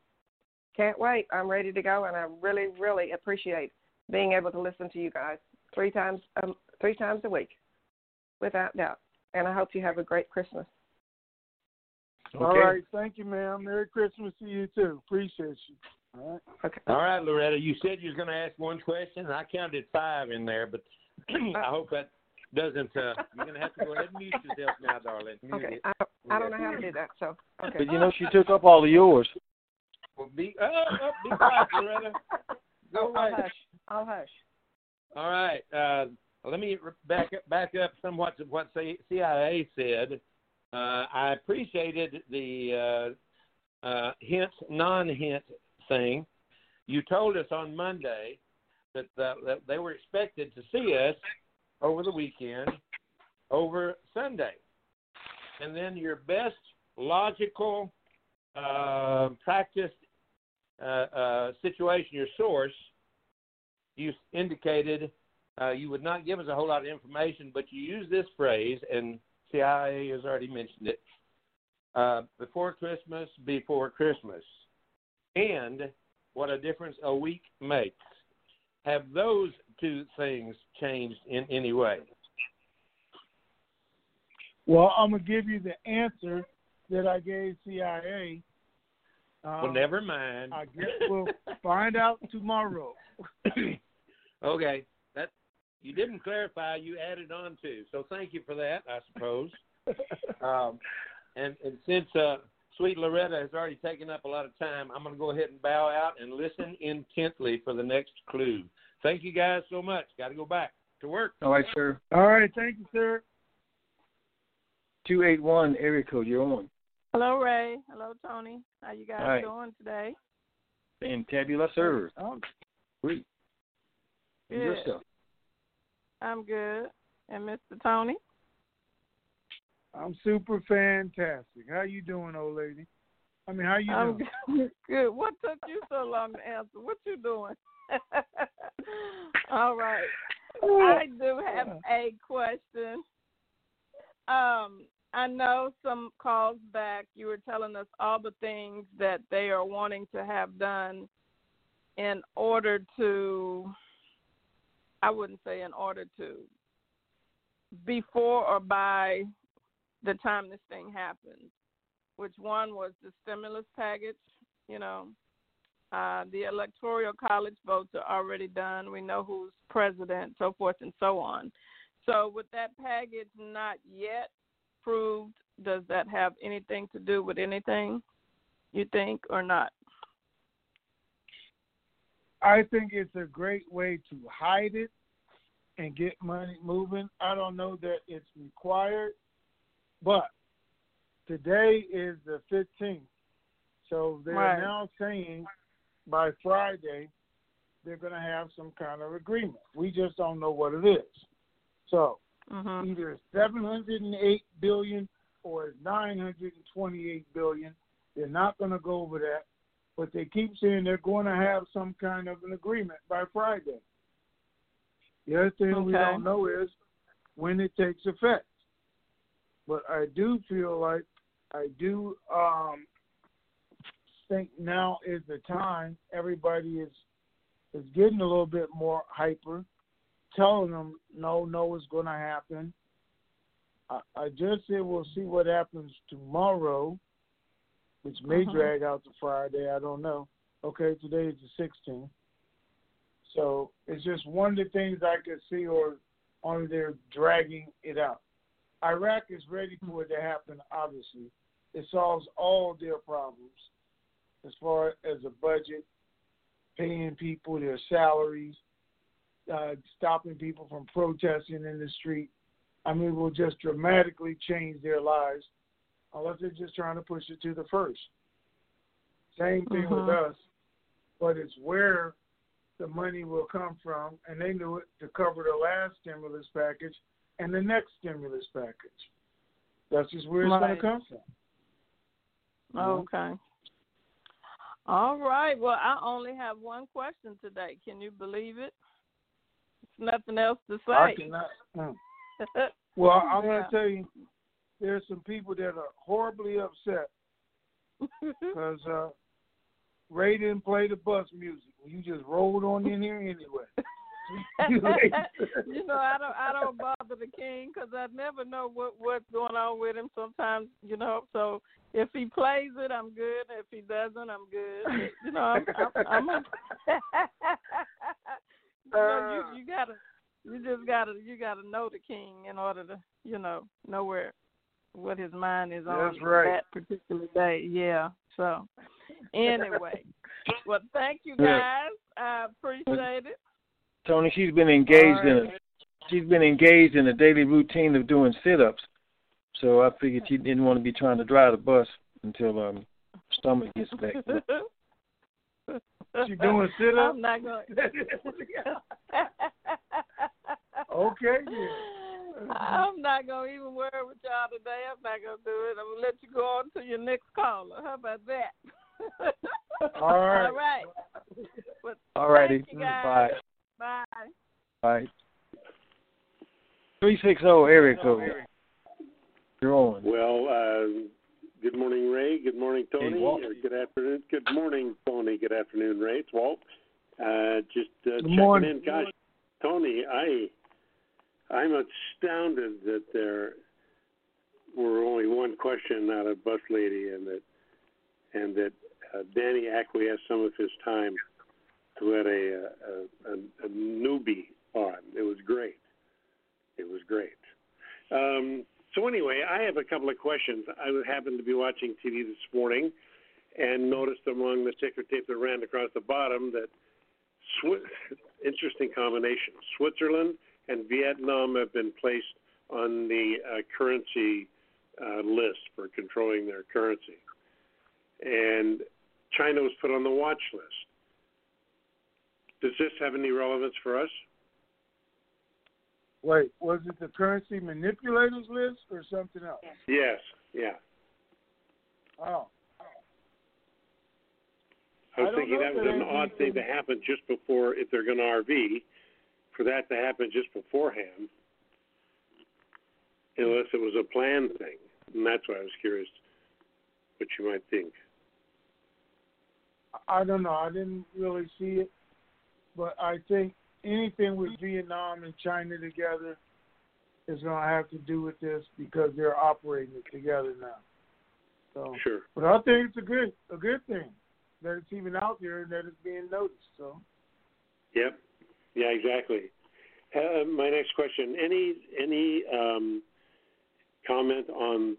can't wait. I'm ready to go, and I really, really appreciate being able to listen to you guys three times, um, three times a week, without doubt. And I hope you have a great Christmas. All right. Thank you, ma'am. Merry Christmas to you, too. Appreciate you. All right. Okay. All right, Loretta, you said you was going to ask one question, and I counted five in there, but I hope that doesn't. Uh, you're going to have to go ahead and mute yourself now, darling. Mute Okay. I, I don't know how to do that, so okay. But you know she took up all of yours. Well, be, oh, oh, be quiet, Loretta. Go I'll away. hush. I'll hush. All right. Uh, let me back up, back up somewhat to what C- CIA said. Uh, I appreciated the uh, uh, hint, non-hint thing. You told us on Monday that, uh, that they were expected to see us over the weekend, over Sunday, and then your best logical, uh, practiced uh, uh, situation, your source, you indicated uh, you would not give us a whole lot of information, but you use this phrase, and CIA has already mentioned it uh, before Christmas, before Christmas. And what a difference a week makes. Have those two things changed in any way? Well, I'm going to give you the answer that I gave CIA. Um, well, never mind. I guess we'll find out tomorrow. okay, that you didn't clarify. You added on to, so thank you for that. I suppose. um, and, and since uh, sweet Loretta has already taken up a lot of time, I'm going to go ahead and bow out and listen intently for the next clue. Thank you guys so much. Got to go back to work. All right, sir. All right. Thank you, sir. 281 area code, you're on. Hello, Ray. Hello, Tony. How you guys Hi. doing today? And tabula server. Oh, Sweet. And yourself. I'm good. And Mr. Tony? I'm super fantastic. How you doing, old lady? I mean, how you I'm doing? good. good. What took you so long to answer? What you doing? All right. I do have a question. Um, I know some calls back you were telling us all the things that they are wanting to have done in order to I wouldn't say in order to before or by the time this thing happens. Which one was the stimulus package, you know, uh, the electoral college votes are already done. We know who's president, so forth and so on. So, with that package not yet proved, does that have anything to do with anything? You think or not? I think it's a great way to hide it and get money moving. I don't know that it's required, but today is the 15th. So they're Right. now saying by Friday they're going to have some kind of agreement. We just don't know what it is. So Mm-hmm. either it's 708 billion or it's 928 billion. They're not going to go over that, but they keep saying they're going to have some kind of an agreement by Friday. The other thing we don't know is when it takes effect. But I do feel like I do um, think now is the time. Everybody is is getting a little bit more hyper, telling them no, no, it's going to happen. I, I just said we'll see what happens tomorrow, which may Mhm. drag out to Friday. I don't know. Okay, today is the 16th. So it's just one of the things I could see, or on they're dragging it out. Iraq is ready for it to happen. Obviously, it solves all their problems as far as a budget, paying people their salaries, uh, stopping people from protesting in the street. I mean, it will just dramatically change their lives, unless they're just trying to push it to the first. Same thing with Mhm. us, but it's where the money will come from, and they knew it to cover the last stimulus package and the next stimulus package. That's just where it's going to come from. Okay. All right. Well, I only have one question today. Can you believe it? There's nothing else to say. I cannot. mm. Well, I'm going to tell you, there's some people that are horribly upset because uh, Ray didn't play the bus music. You just rolled on in here anyway. you know, I don't, I don't bother the king because I never know what what's going on with him. Sometimes, you know, so if he plays it, I'm good. If he doesn't, I'm good. You know, I'm, I'm, I'm a, you know, you, uh. you gotta, you just gotta, you gotta know the king in order to, you know, know where, what his mind is on That's right. that particular day. Yeah. So, anyway, well, thank you guys. I appreciate it. Tony, she's been engaged All in a she's been engaged in a daily routine of doing sit ups. So I figured she didn't want to be trying to drive the bus until um stomach gets back. She doing sit-ups? I'm not going. Okay, then. I'm not gonna even worry with y'all today. I'm not gonna do it. I'm gonna let you go on to your next caller. How about that? All right. All right. Well, All righty. thank you guys. Bye. Bye. Bye. Three six zero area code. You're on. Well, uh, good morning, Ray. Good morning, Tony. Hey, Walt. Or good afternoon. Good morning, Tony. Good afternoon, Ray. It's Walt. Uh, just uh, checking morning. in. Gosh, Tony, I I'm astounded that there were only one question out of Bus Lady, and that and that uh, Danny acquiesced some of his time to had a, a, a, a newbie on. It was great. It was great. Um, so anyway, I have a couple of questions. I happened to be watching TV this morning and noticed among the ticker tape that ran across the bottom that interesting combination. Switzerland and Vietnam have been placed on the uh, currency uh, list for controlling their currency, and China was put on the watch list. Does this have any relevance for us? Wait, was it the currency manipulators list or something else? Yes. Yeah. Oh. I was I thinking that was if an odd thing to happen just before, if they're going to RV, for that to happen just beforehand, unless it was a planned thing. And that's why I was curious what you might think. I don't know. I didn't really see it, but I think anything with Vietnam and China together is going to have to do with this because they're operating it together now. So, Sure. but I think it's a good a good thing. that it's even out there and that it's being noticed. So. Yep. Yeah, exactly. Uh, my next question: Any any um, comment on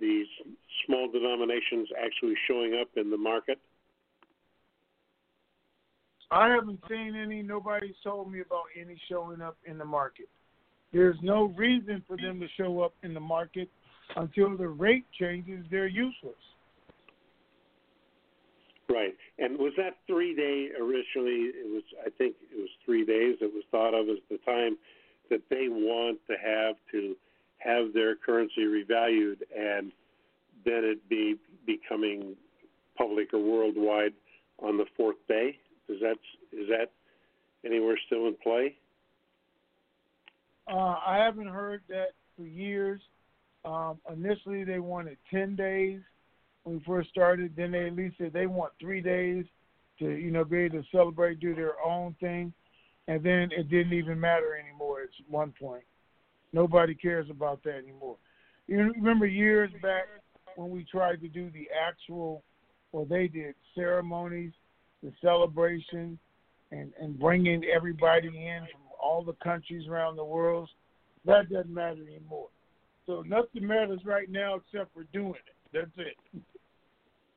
these small denominations actually showing up in the market? I haven't seen any. Nobody's told me about any showing up in the market. There's no reason for them to show up in the market until the rate changes. They're useless. Right. And was that three day originally? It was, I think, it was three days. It was thought of as the time that they want to have to have their currency revalued, and then it be becoming public or worldwide on the fourth day. Is that is that anywhere still in play? Uh, I haven't heard that for years. Um, initially, they wanted ten days when we first started. Then they at least said they want three days to you know be able to celebrate, do their own thing, and then it didn't even matter anymore. At one point, nobody cares about that anymore. You remember years back when we tried to do the actual, or they did ceremonies, the celebration, and and bringing everybody in from all the countries around the world. That doesn't matter anymore. So nothing matters right now except for doing it. That's it.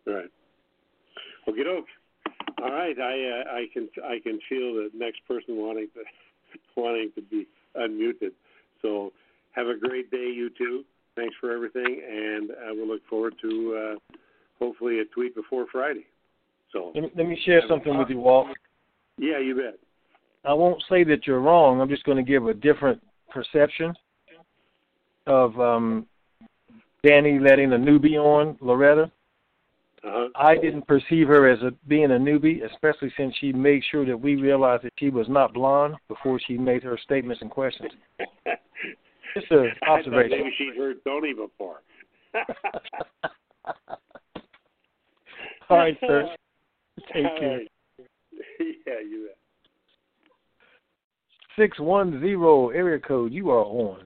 Right. Get over. All right, I uh, I can I can feel the next person wanting to wanting to be unmuted. So have a great day, you two. Thanks for everything, and uh, we'll look forward to uh, hopefully a tweet before Friday. So let me, let me share something with you, Walt. Yeah, you bet. I won't say that you're wrong. I'm just going to give a different perception of um, Danny letting a newbie on Loretta. Uh-huh. I didn't perceive her as a, being a newbie, especially since she made sure that we realized that she was not blonde before she made her statements and questions. Just an observation. maybe she'd heard Tony before. All right, sir. Take All care. right. Yeah, you bet. Six one zero area code. You are on.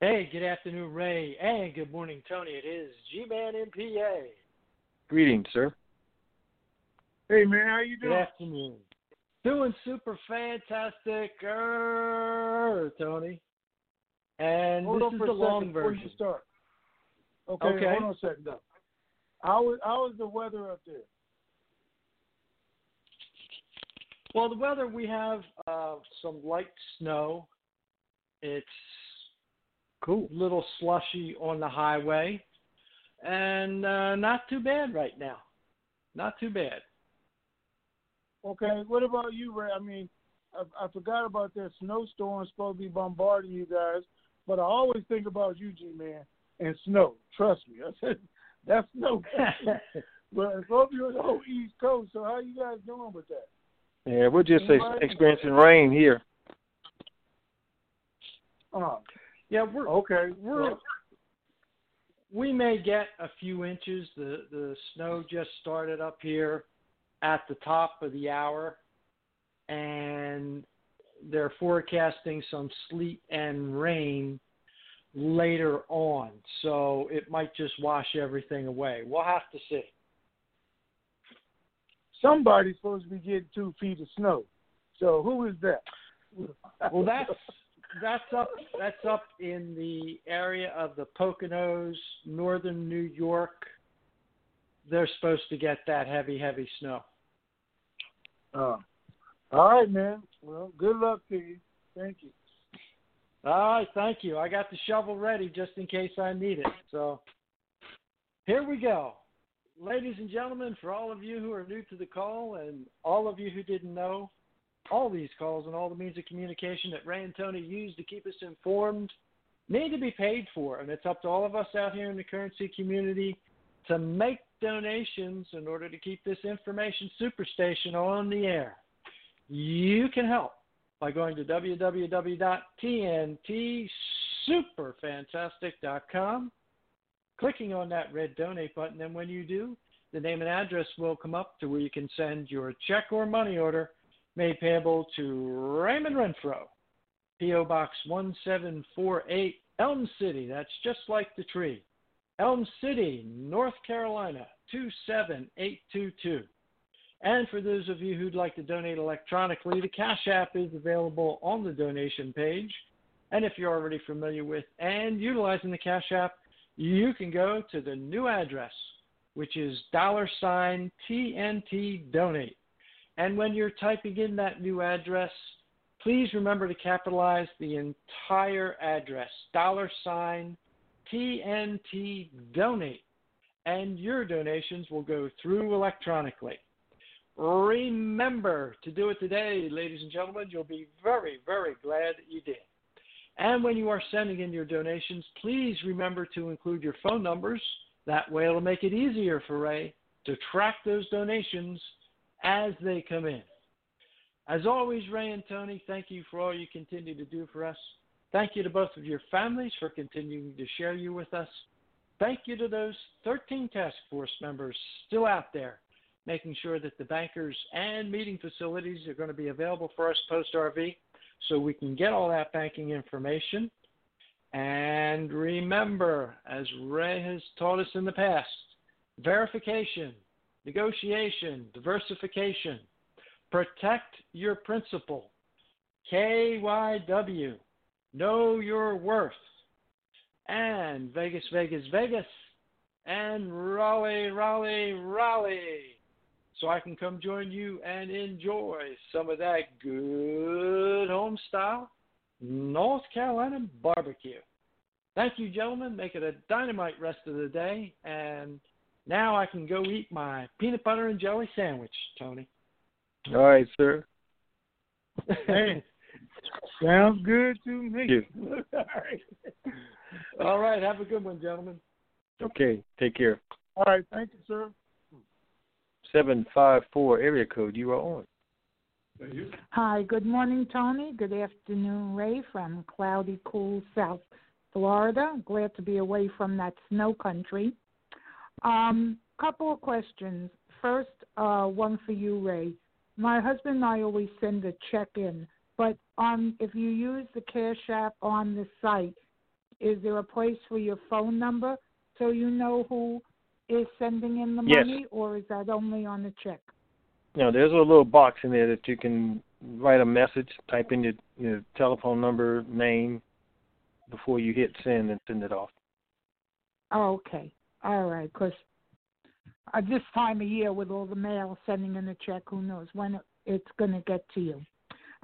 Hey, good afternoon, Ray, and good morning, Tony. It is G-Man MPA. Greetings, sir. Hey man, how you doing? Good doing? afternoon. Doing super fantastic, er, Tony. And Hold this on is for the a second long before you start. Okay, Okay. hold on a second though. How is how is the weather up there? Well, the weather we have uh, some light snow. It's cool. Little slushy on the highway, and uh, not too bad right now. Not too bad. Okay, what about you, Ray? I mean, I, I forgot about that snowstorm supposed to be bombarding you guys, but I always think about you, G man, and snow. Trust me, I said that's snow. but it's supposed to be on the whole East Coast. So how you guys doing with that? Yeah, we're just ex- experiencing rain here. Oh, Yeah, we're okay. we're Well, we may get a few inches. The the snow just started up here at the top of the hour, and they're forecasting some sleet and rain later on. So it might just wash everything away. We'll have to see. Somebody's supposed to be getting two feet of snow. So who is that? Well, that's that's up that's up in the area of the Poconos, northern New York. They're supposed to get that heavy, heavy snow. Oh. All right, man. Well, good luck to you. Thank you. All right, thank you. I got the shovel ready just in case I need it. So here we go. Ladies and gentlemen, for all of you who are new to the call and all of you who didn't know, all these calls and all the means of communication that Ray and Tony use to keep us informed need to be paid for. And it's up to all of us out here in the currency community to make donations in order to keep this information superstation on the air. You can help by going to www.tntsuperfantastic.com, clicking on that red donate button, and when you do, the name and address will come up to where you can send your check or money order made payable to Raymond Renfro, P.O. Box 1748, Elm City. That's just like the tree. Elm City, North Carolina 27822. And for those of you who'd like to donate electronically, the Cash App is available on the donation page. And if you're already familiar with and utilizing the Cash App, you can go to the new address, which is dollar sign TNT donate. And when you're typing in that new address, please remember to capitalize the entire address, dollar sign TNT donate. And your donations will go through electronically. Remember to do it today, ladies and gentlemen. You'll be very, very glad that you did. And when you are sending in your donations, please remember to include your phone numbers. That way, it'll make it easier for Ray to track those donations as they come in. As always, Ray and Tony, thank you for all you continue to do for us. Thank you to both of your families for continuing to share you with us. Thank you to those 13 task force members still out there, making sure that the bankers and meeting facilities are going to be available for us post RV so we can get all that banking information. And remember, as Ray has taught us in the past, verification, negotiation, diversification, protect your principal, KYW, know your worth, and Vegas, Vegas, Vegas, and Raleigh, Raleigh, Raleigh so I can come join you and enjoy some of that good home style North Carolina barbecue. Thank you, gentlemen. Make it a dynamite rest of the day. And now I can go eat my peanut butter and jelly sandwich, Tony. All right, sir. Hey, sounds good to me. You. All right. All right. Have a good one, gentlemen. Okay, take care. All right. Thank you, sir. 754 area code, you are on. Hi, good morning, Tony. Good afternoon, Ray, from cloudy, cool South Florida. Glad to be away from that snow country. Um, couple of questions. First, uh, one for you, Ray. My husband and I always send a check in, but on if you use the Cash App on the site, is there a place for your phone number so you know who is sending in the Yes. money, or is that only on the check? Now, there's a little box in there that you can write a message, type in your, your telephone number, name, before you hit send and send it off. Oh, okay. All right. Because uh, this time of year, with all the mail sending in the check, who knows when it, it's going to get to you.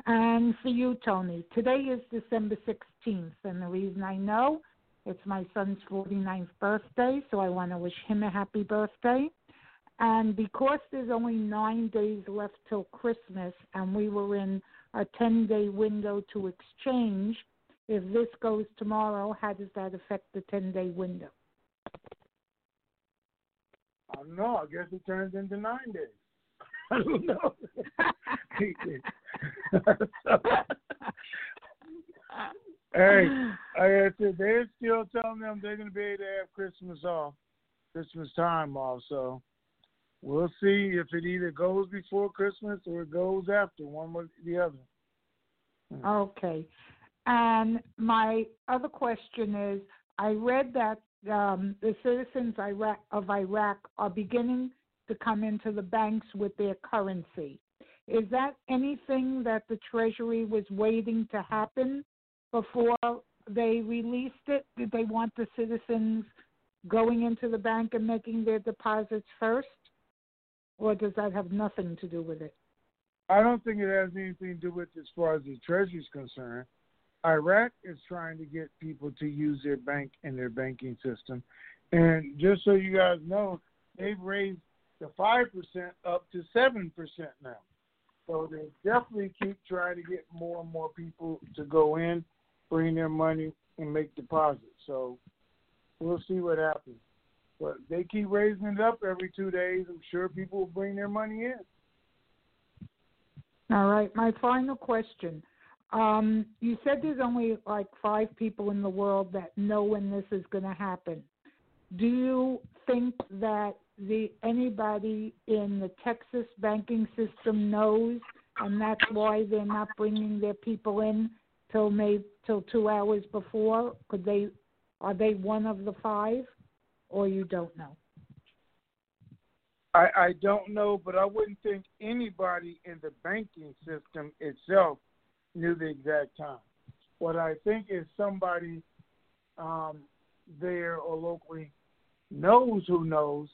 And for you, Tony, today is December 16th, and the reason I know it's my son's 49th birthday, so I want to wish him a happy birthday. And because there's only nine days left till Christmas, and we were in a 10 day window to exchange, if this goes tomorrow, how does that affect the 10 day window? I don't know. I guess it turns into nine days. I don't know. hey, I said, they're still telling them they're going to be able to have Christmas off, Christmas time off. So we'll see if it either goes before Christmas or it goes after, one or the other. Okay. And my other question is I read that um, the citizens Iraq, of Iraq are beginning to come into the banks with their currency. Is that anything that the Treasury was waiting to happen before they released it? Did they want the citizens going into the bank and making their deposits first? Or does that have nothing to do with it? I don't think it has anything to do with as far as the Treasury is concerned. Iraq is trying to get people to use their bank and their banking system. And just so you guys know, they've raised the 5% up to 7% now. So they definitely keep trying to get more and more people to go in, bring their money, and make deposits. So we'll see what happens. But they keep raising it up every two days. I'm sure people will bring their money in. All right. My final question. Um, you said there's only like five people in the world that know when this is going to happen. Do you think that the anybody in the Texas banking system knows, and that's why they're not bringing their people in till May till two hours before? Could they? Are they one of the five, or you don't know? I, I don't know, but I wouldn't think anybody in the banking system itself knew the exact time. What I think is somebody um, there or locally knows who knows,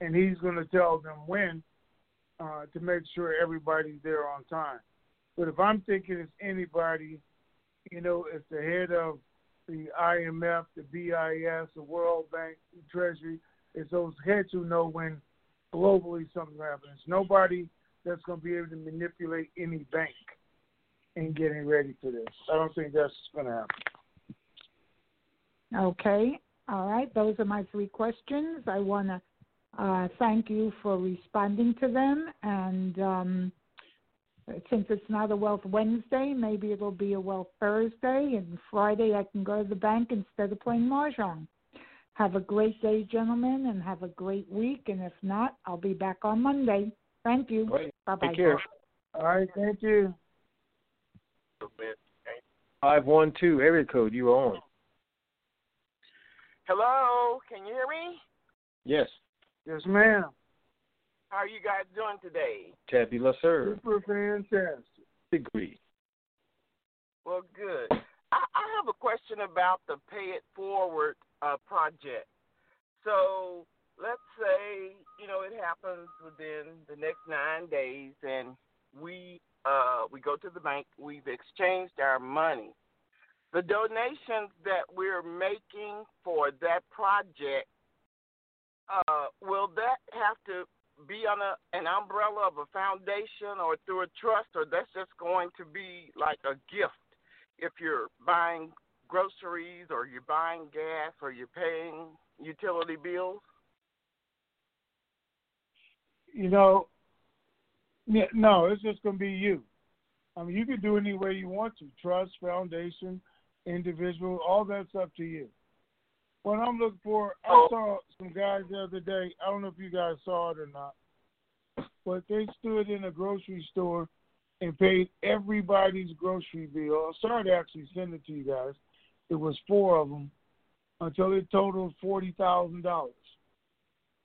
and he's going to tell them when uh, to make sure everybody's there on time. But if I'm thinking it's anybody, you know, it's the head of the IMF, the BIS, the World Bank, the Treasury, it's those heads who know when globally something happens. Nobody that's going to be able to manipulate any bank in getting ready for this. I don't think that's going to happen. Okay. All right. Those are my three questions. I want to uh, thank you for responding to them. And um, since it's not a Wealth Wednesday, maybe it'll be a Wealth Thursday. And Friday, I can go to the bank instead of playing Mahjong. Have a great day, gentlemen, and have a great week. And if not, I'll be back on Monday. Thank you. Bye bye. Take care. All right. Thank you. Five one two area code. You are on. Hello, can you hear me? Yes. Yes, ma'am. How are you guys doing today? Tabula sir. Super fantastic. Degree. Well, good. I, I have a question about the Pay It Forward uh, project. So let's say you know it happens within the next nine days, and we uh, we go to the bank. We've exchanged our money. The donations that we're making for that project uh, will that have to be on a, an umbrella of a foundation or through a trust, or that's just going to be like a gift if you're buying groceries or you're buying gas or you're paying utility bills? You know, no, it's just going to be you. I mean, you can do any way you want to trust, foundation, individual, all that's up to you. What I'm looking for, I saw some guys the other day. I don't know if you guys saw it or not, but they stood in a grocery store and paid everybody's grocery bill. I started to actually send it to you guys. It was four of them until it totaled forty thousand dollars.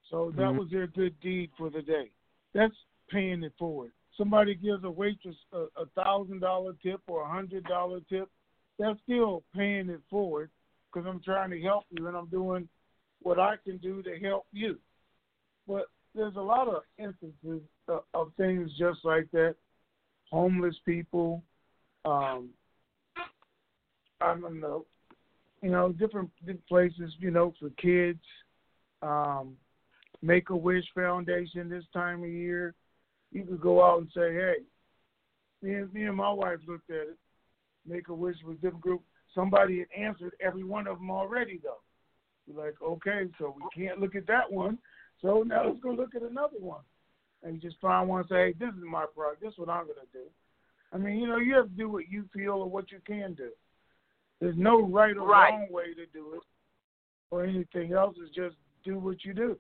So that Mhm. was their good deed for the day. That's paying it forward. Somebody gives a waitress a a thousand dollar tip or a hundred dollar tip. That's still paying it forward because I'm trying to help you and I'm doing what I can do to help you. But there's a lot of instances of, of things just like that. Homeless people, um, I don't know, you know, different, different places, you know, for kids. Um, Make a Wish Foundation this time of year. You could go out and say, hey, me and, me and my wife looked at it. Make a Wish was a different group. Somebody had answered every one of them already, though. You're like, okay, so we can't look at that one. So now let's go look at another one. And you just find one and say, hey, this is my product. This is what I'm going to do. I mean, you know, you have to do what you feel or what you can do. There's no right or Right. wrong way to do it or anything else. It's just do what you do.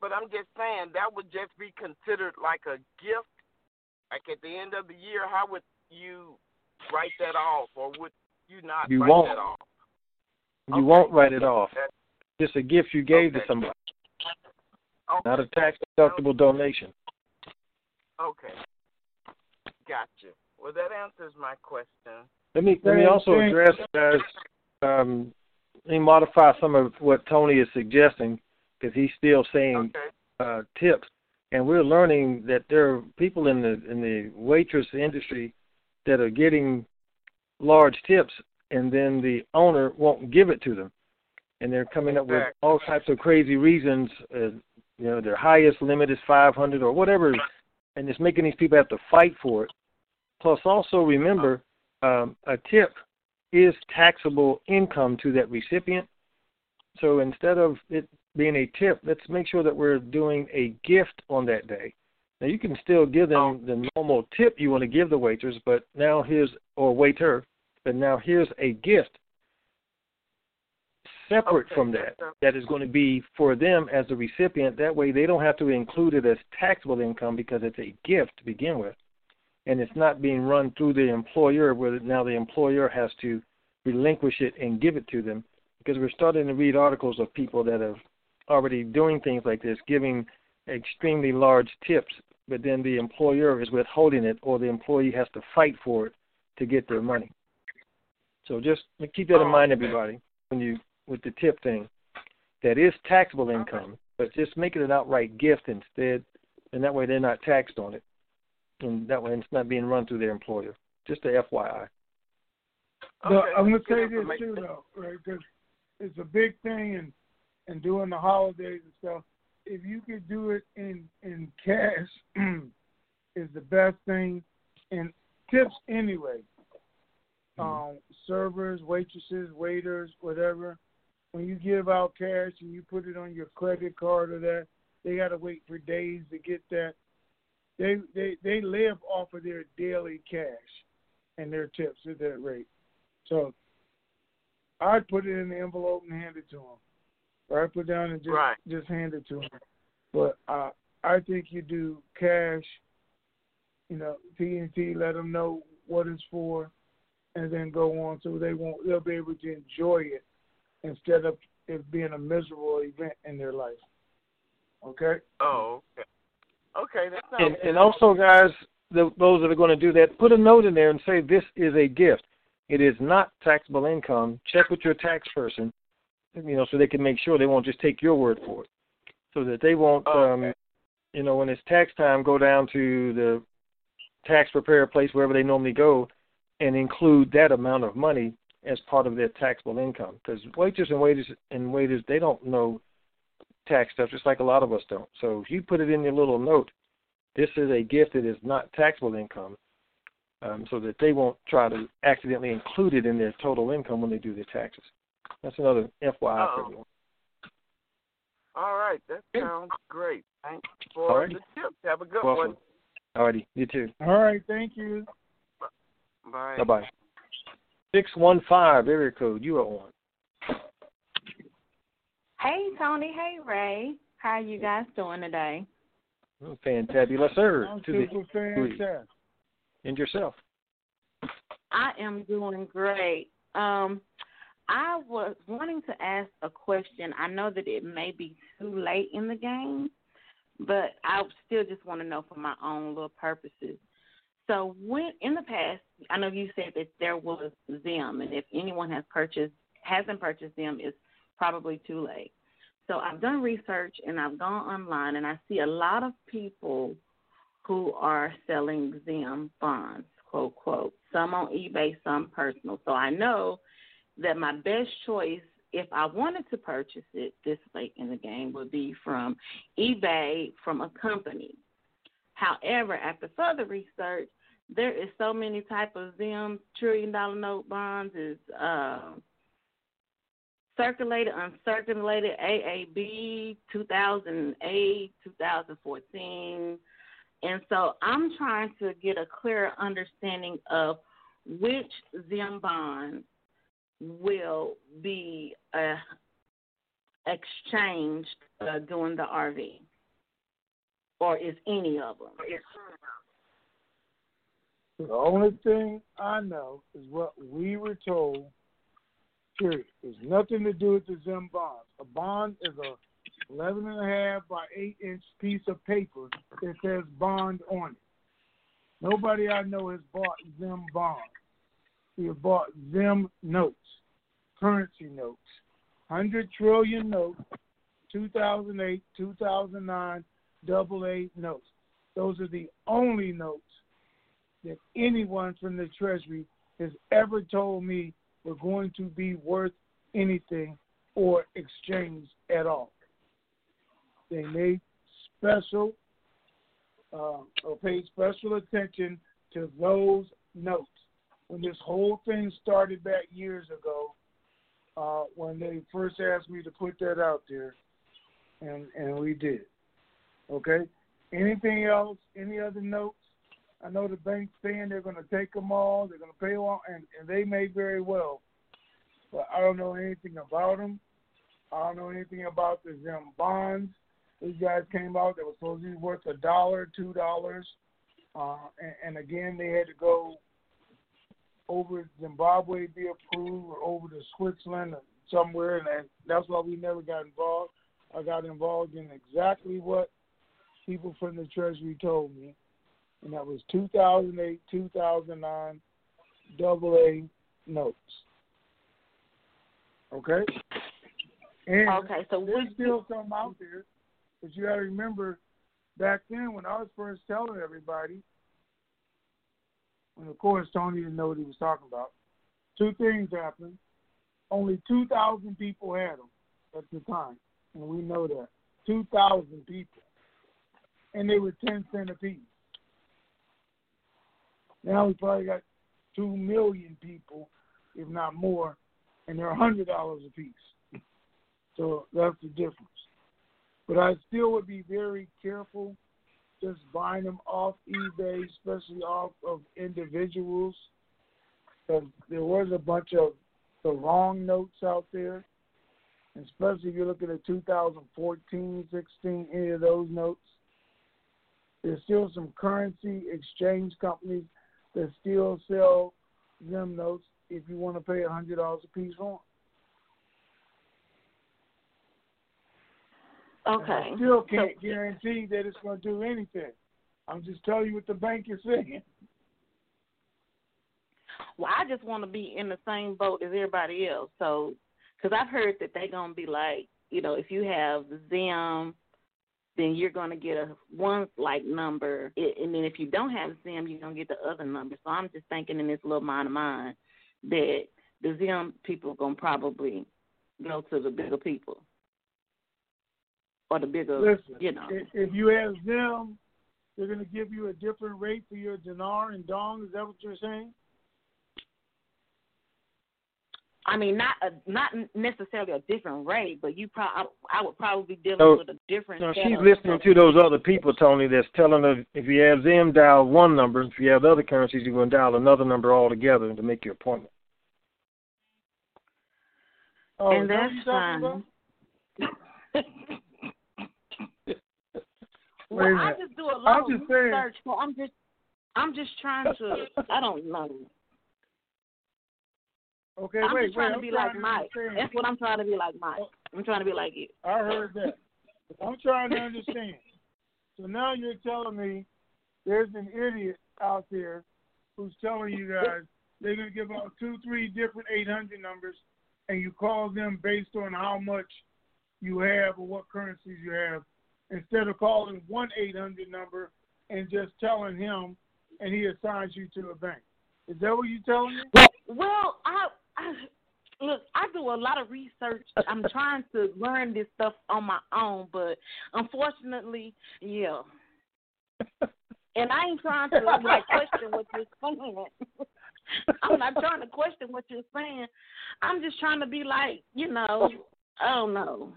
But I'm just saying that would just be considered like a gift. Like at the end of the year, how would you write that off, or would you not You write won't. that off? You won't write it off. That- Just a gift you gave to somebody, Okay. not a tax deductible donation. Okay. Gotcha. Well, that answers my question. Let me let me also address guys. Um, let me modify some of what Tony is suggesting because he's still saying uh, tips, and we're learning that there are people in the in the waitress industry that are getting large tips, and then the owner won't give it to them, and they're coming up with all types of crazy reasons. Uh, you know, their highest limit is five hundred or whatever, and it's making these people have to fight for it. Plus, also remember, um, a tip is taxable income to that recipient. So instead of it being a tip, let's make sure that we're doing a gift on that day. Now you can still give them oh. the normal tip you want to give the waitress, but now here's or waiter, but now here's a gift separate from that that is going to be for them as a recipient. That way they don't have to include it as taxable income because it's a gift to begin with. And it's not being run through the employer where now the employer has to relinquish it and give it to them because we're starting to read articles of people that are already doing things like this, giving extremely large tips, but then the employer is withholding it, or the employee has to fight for it to get their money. So just keep that in mind, everybody, when you with the tip thing. That is taxable income, but just make it an outright gift instead, and that way they're not taxed on it, and that way it's not being run through their employer. Just a FYI. But I'm gonna say this too, though, right? Because it's a big thing, and and during the holidays and stuff, if you could do it in in cash, is the best thing. And tips anyway. Um, servers, waitresses, waiters, whatever. When you give out cash and you put it on your credit card or that, they got to wait for days to get that. They they they live off of their daily cash and their tips at that rate. So I'd put it in the envelope and hand it to them. Or I put down and just Right. just hand it to him. But uh, I think you do cash. You know, TNT. Let them know what it's for, and then go on so they won't. They'll be able to enjoy it instead of it being a miserable event in their life. Okay. Oh, okay. Okay, that sounds And, and also, guys, the, those that are going to do that, put a note in there and say this is a gift. It is not taxable income. Check with your tax person, you know, so they can make sure they won't just take your word for it, so that they won't, um, you know, when it's tax time, go down to the tax preparer place wherever they normally go, and include that amount of money as part of their taxable income. Because waiters and waiters and waiters, they don't know tax stuff, just like a lot of us don't. So if you put it in your little note, this is a gift that is not taxable income, um, so that they won't try to accidentally include it in their total income when they do their taxes. That's another FYI for Uh-oh. everyone. All right, that sounds great. Thanks for Alrighty. the tips. Have a good Welcome. Alrighty, you too. All right. Thank you. Bye. Bye bye. Six one five area code. You are on. Hey Tony, hey Ray. How are you guys doing today? Oh, Fantabulous, sir. I'm To the super fantastic. and yourself. I am doing great. Um I was wanting to ask a question. I know that it may be too late in the game, but I still just want to know for my own little purposes. So when in the past, I know you said that there was them, and if anyone has purchased hasn't purchased them, it's probably too late. So I've done research and I've gone online and I see a lot of people who are selling them bonds, quote quote. Some on eBay, some personal. So I know that my best choice if I wanted to purchase it this late in the game would be from eBay from a company. However, after further research, there is so many type of them trillion dollar note bonds is uh, circulated, uncirculated, AAB, 2008, 2014. And so I'm trying to get a clearer understanding of which Zim bond will be uh, exchanged uh, during the RV, or is any of them? The only thing I know is what we were told. Period. It's nothing to do with the Zim bonds. A bond is a eleven and a half by eight inch piece of paper that says bond on it. Nobody I know has bought Zim bonds. We have bought Zim notes, currency notes, hundred trillion notes, two thousand eight, two thousand nine, double A notes. Those are the only notes that anyone from the Treasury has ever told me were going to be worth anything or exchanged at all. They made special uh, or paid special attention to those notes. When this whole thing started back years ago, uh, when they first asked me to put that out there, and and we did. Okay. Anything else? Any other notes? I know the bank's saying they're going to take them all. They're going to pay them all, and, and they may very well. But I don't know anything about them. I don't know anything about the Zim bonds. These guys came out. They were supposed to be worth a dollar, two dollars, uh, and, and again they had to go over Zimbabwe, be approved, or over to Switzerland or somewhere, and that- that's why we never got involved. I got involved in exactly what people from the Treasury told me, and that was 2008, 2009 double A notes. Okay? And okay, so there's still some out there, but you got to remember back then when I was first telling everybody, and of course Tony didn't know what he was talking about, two things happened. Only 2,000 people had them at the time, and we know that. 2,000 people. And they were 10 cent apiece. Now we probably got 2 million people, if not more, and they're $100 a piece. So that's the difference. But I still would be very careful just buying them off eBay, especially off of individuals. Because there was a bunch of the wrong notes out there, especially if you're looking at 2014, 16, any of those notes. There's still some currency exchange companies that still sell them notes if you want to pay a hundred dollars a piece for them. Okay. I still can't So- guarantee that it's going to do anything. I'm just telling you what the bank is saying. Well, I just want to be in the same boat as everybody else. So, because I've heard that they're gonna be like, you know, if you have Zim, then you're gonna get a one like number, and then if you don't have Zim, you're gonna get the other number. So I'm just thinking in this little mind of mine that the Zim people are gonna probably go to the bigger people or the bigger, Listen, you know. if, if you ask them, they're going to give you a different rate for your dinar and dong. Is that what you're saying? I mean, not a not necessarily a different rate, but you probably I would probably be dealing So- with a different. No, she's listening to those other people, Tony, that's telling her if you have them dial one number, if you have other currencies, you're going to dial another number altogether to make your appointment. Oh, and is that what that's you're talking fine. Well, I just do a lot I'm of research. So I'm just, I'm just trying to. I don't know. Okay, I'm wait, just trying wait. to be like to Mike. understand. That's what I'm trying to be like Mike. I'm trying to be like you. I heard that. I'm trying to understand. So now you're telling me there's an idiot out there who's telling you guys they're going to give out two, three different 800 numbers, and you call them based on how much you have or what currencies you have, instead of calling one 800 number and just telling him, and he assigns you to a bank. Is that what you're telling me? Well, well, I, I look. I do a lot of research. I'm trying to learn this stuff on my own, but unfortunately, yeah. And I ain't trying to like question what you're saying. I'm not trying to question what you're saying. I'm just trying to be like, you know, I don't know.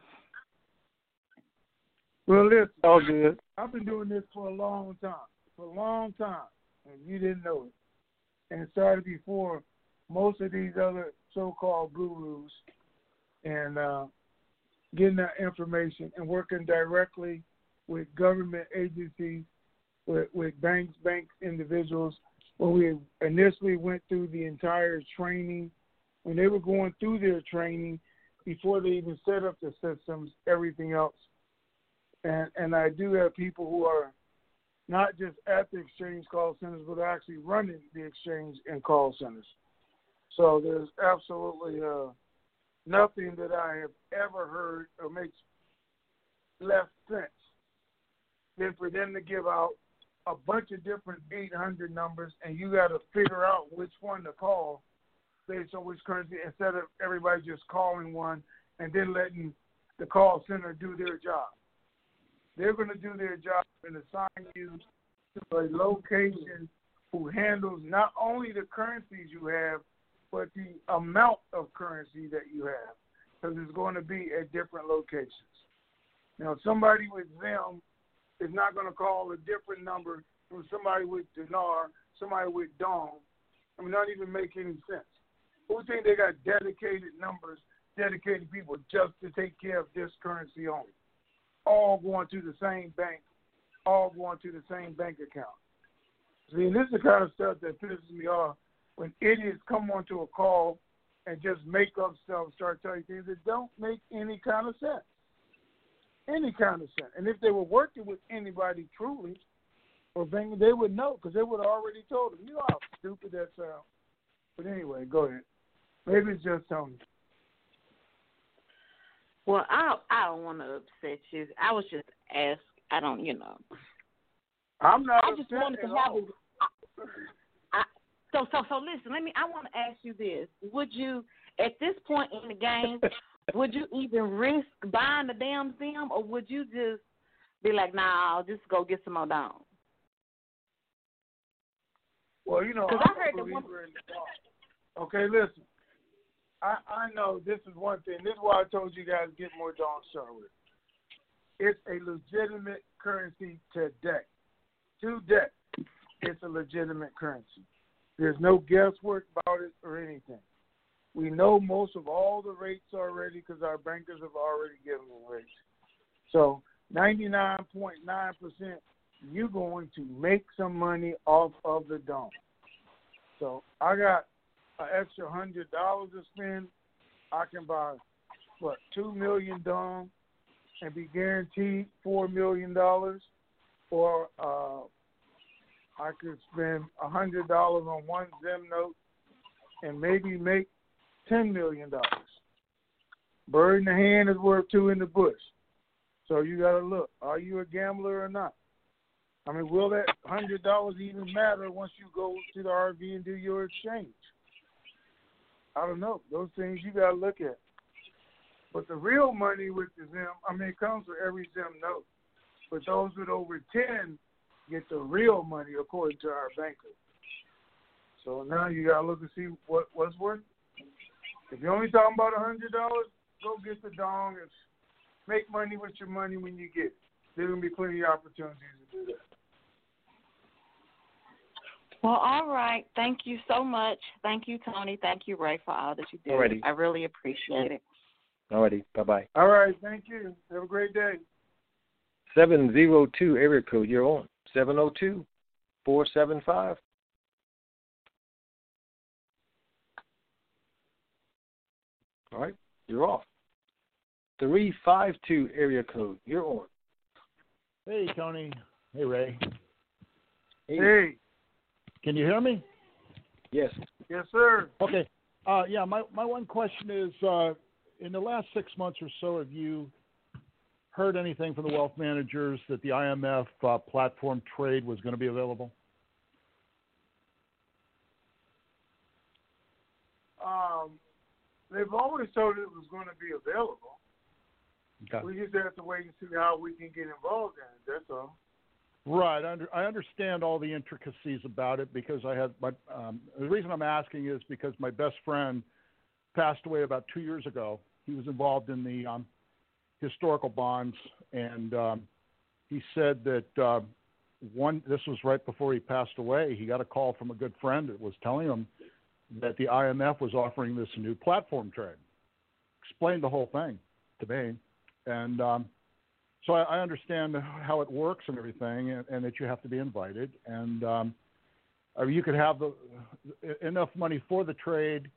Well, listen. All good. I've been doing this for a long time, for a long time, and you didn't know it. And it started before most of these other so-called gurus, and uh, getting that information and working directly with government agencies, with, with banks, banks, individuals. When we initially went through the entire training, when they were going through their training before they even set up the systems, everything else and and I do have people who are not just at the exchange call centers, but actually running the exchange and call centers. So there's absolutely uh, nothing that I have ever heard or makes less sense than for them to give out a bunch of different 800 numbers, and you got to figure out which one to call based on which currency, instead of everybody just calling one and then letting the call center do their job they're going to do their job and assign you to a location who handles not only the currencies you have, but the amount of currency that you have, because it's going to be at different locations. Now, somebody with them is not going to call a different number from somebody with dinar, somebody with dong. I mean, not even make any sense. Who think they got dedicated numbers, dedicated people just to take care of this currency only? All going to the same bank, all going to the same bank account. See, this is the kind of stuff that pisses me off when idiots come onto a call and just make up stuff, start telling things that don't make any kind of sense. any kind of sense. And if they were working with anybody truly, or Wenger, they would know because they would have already told them. You know how stupid that sounds. But anyway, go ahead. Maybe it's just Tony. Well, I I don't want to upset you. I was just ask. I don't, you know. I'm not. I just wanted to have. A, I, so so so listen. Let me. I want to ask you this. Would you, at this point in the game, would you even risk buying the damn Zim, or would you just be like, nah, I'll just go get some more dong? Well, you know, I'm I heard a believer one- in the. Okay, listen. I I know this is one thing. This is why I told you guys get more Dawn Sharwood. It's a legitimate currency today. Today, it's a legitimate currency. There's no guesswork about it or anything. We know most of all the rates already because our bankers have already given the rates. So 99.9%, you're going to make some money off of the dong. So I got an extra hundred dollars to spend. I can buy what two million dong and be guaranteed four million dollars, or uh, I could spend a hundred dollars on one Zim note and maybe make ten million dollars. Bird in the hand is worth two in the bush. So you got to look: are you a gambler or not? I mean, will that hundred dollars even matter once you go to the RV and do your exchange? I don't know. Those things you got to look at. But the real money with the Zim, I mean, it comes with every Zim note. But those with over ten get the real money according to our banker. So now you got to look and see what what's worth. If you're only talking about a hundred dollars, go get the dong and make money with your money when you get. There's gonna be plenty of opportunities to do that. Well, all right. Thank you so much. Thank you, Tony. Thank you, Ray, for all that you do. Alrighty. I really appreciate it. Alrighty, bye bye. All right, thank you. Have a great day. Seven zero two area code. You're on. Seven zero two four seven five. All right, you're off. Three five two area code. You're on. Hey, Tony. Hey, Ray. Hey. Can you hear me? Yes. Yes, sir. Okay. Uh, yeah, my, my one question is uh, in the last six months or so, have you heard anything from the wealth managers that the IMF uh, platform trade was going to be available? Um, they've always told it was going to be available. Okay. We just have to wait and see how we can get involved in it. That's all. Right. I, under, I understand all the intricacies about it because I had my. Um, the reason I'm asking is because my best friend passed away about two years ago. He was involved in the um, historical bonds, and um, he said that uh, one. This was right before he passed away. He got a call from a good friend that was telling him that the IMF was offering this new platform trade. Explained the whole thing to me, and um, so I, I understand how it works and everything, and, and that you have to be invited, and um, or you could have the, enough money for the trade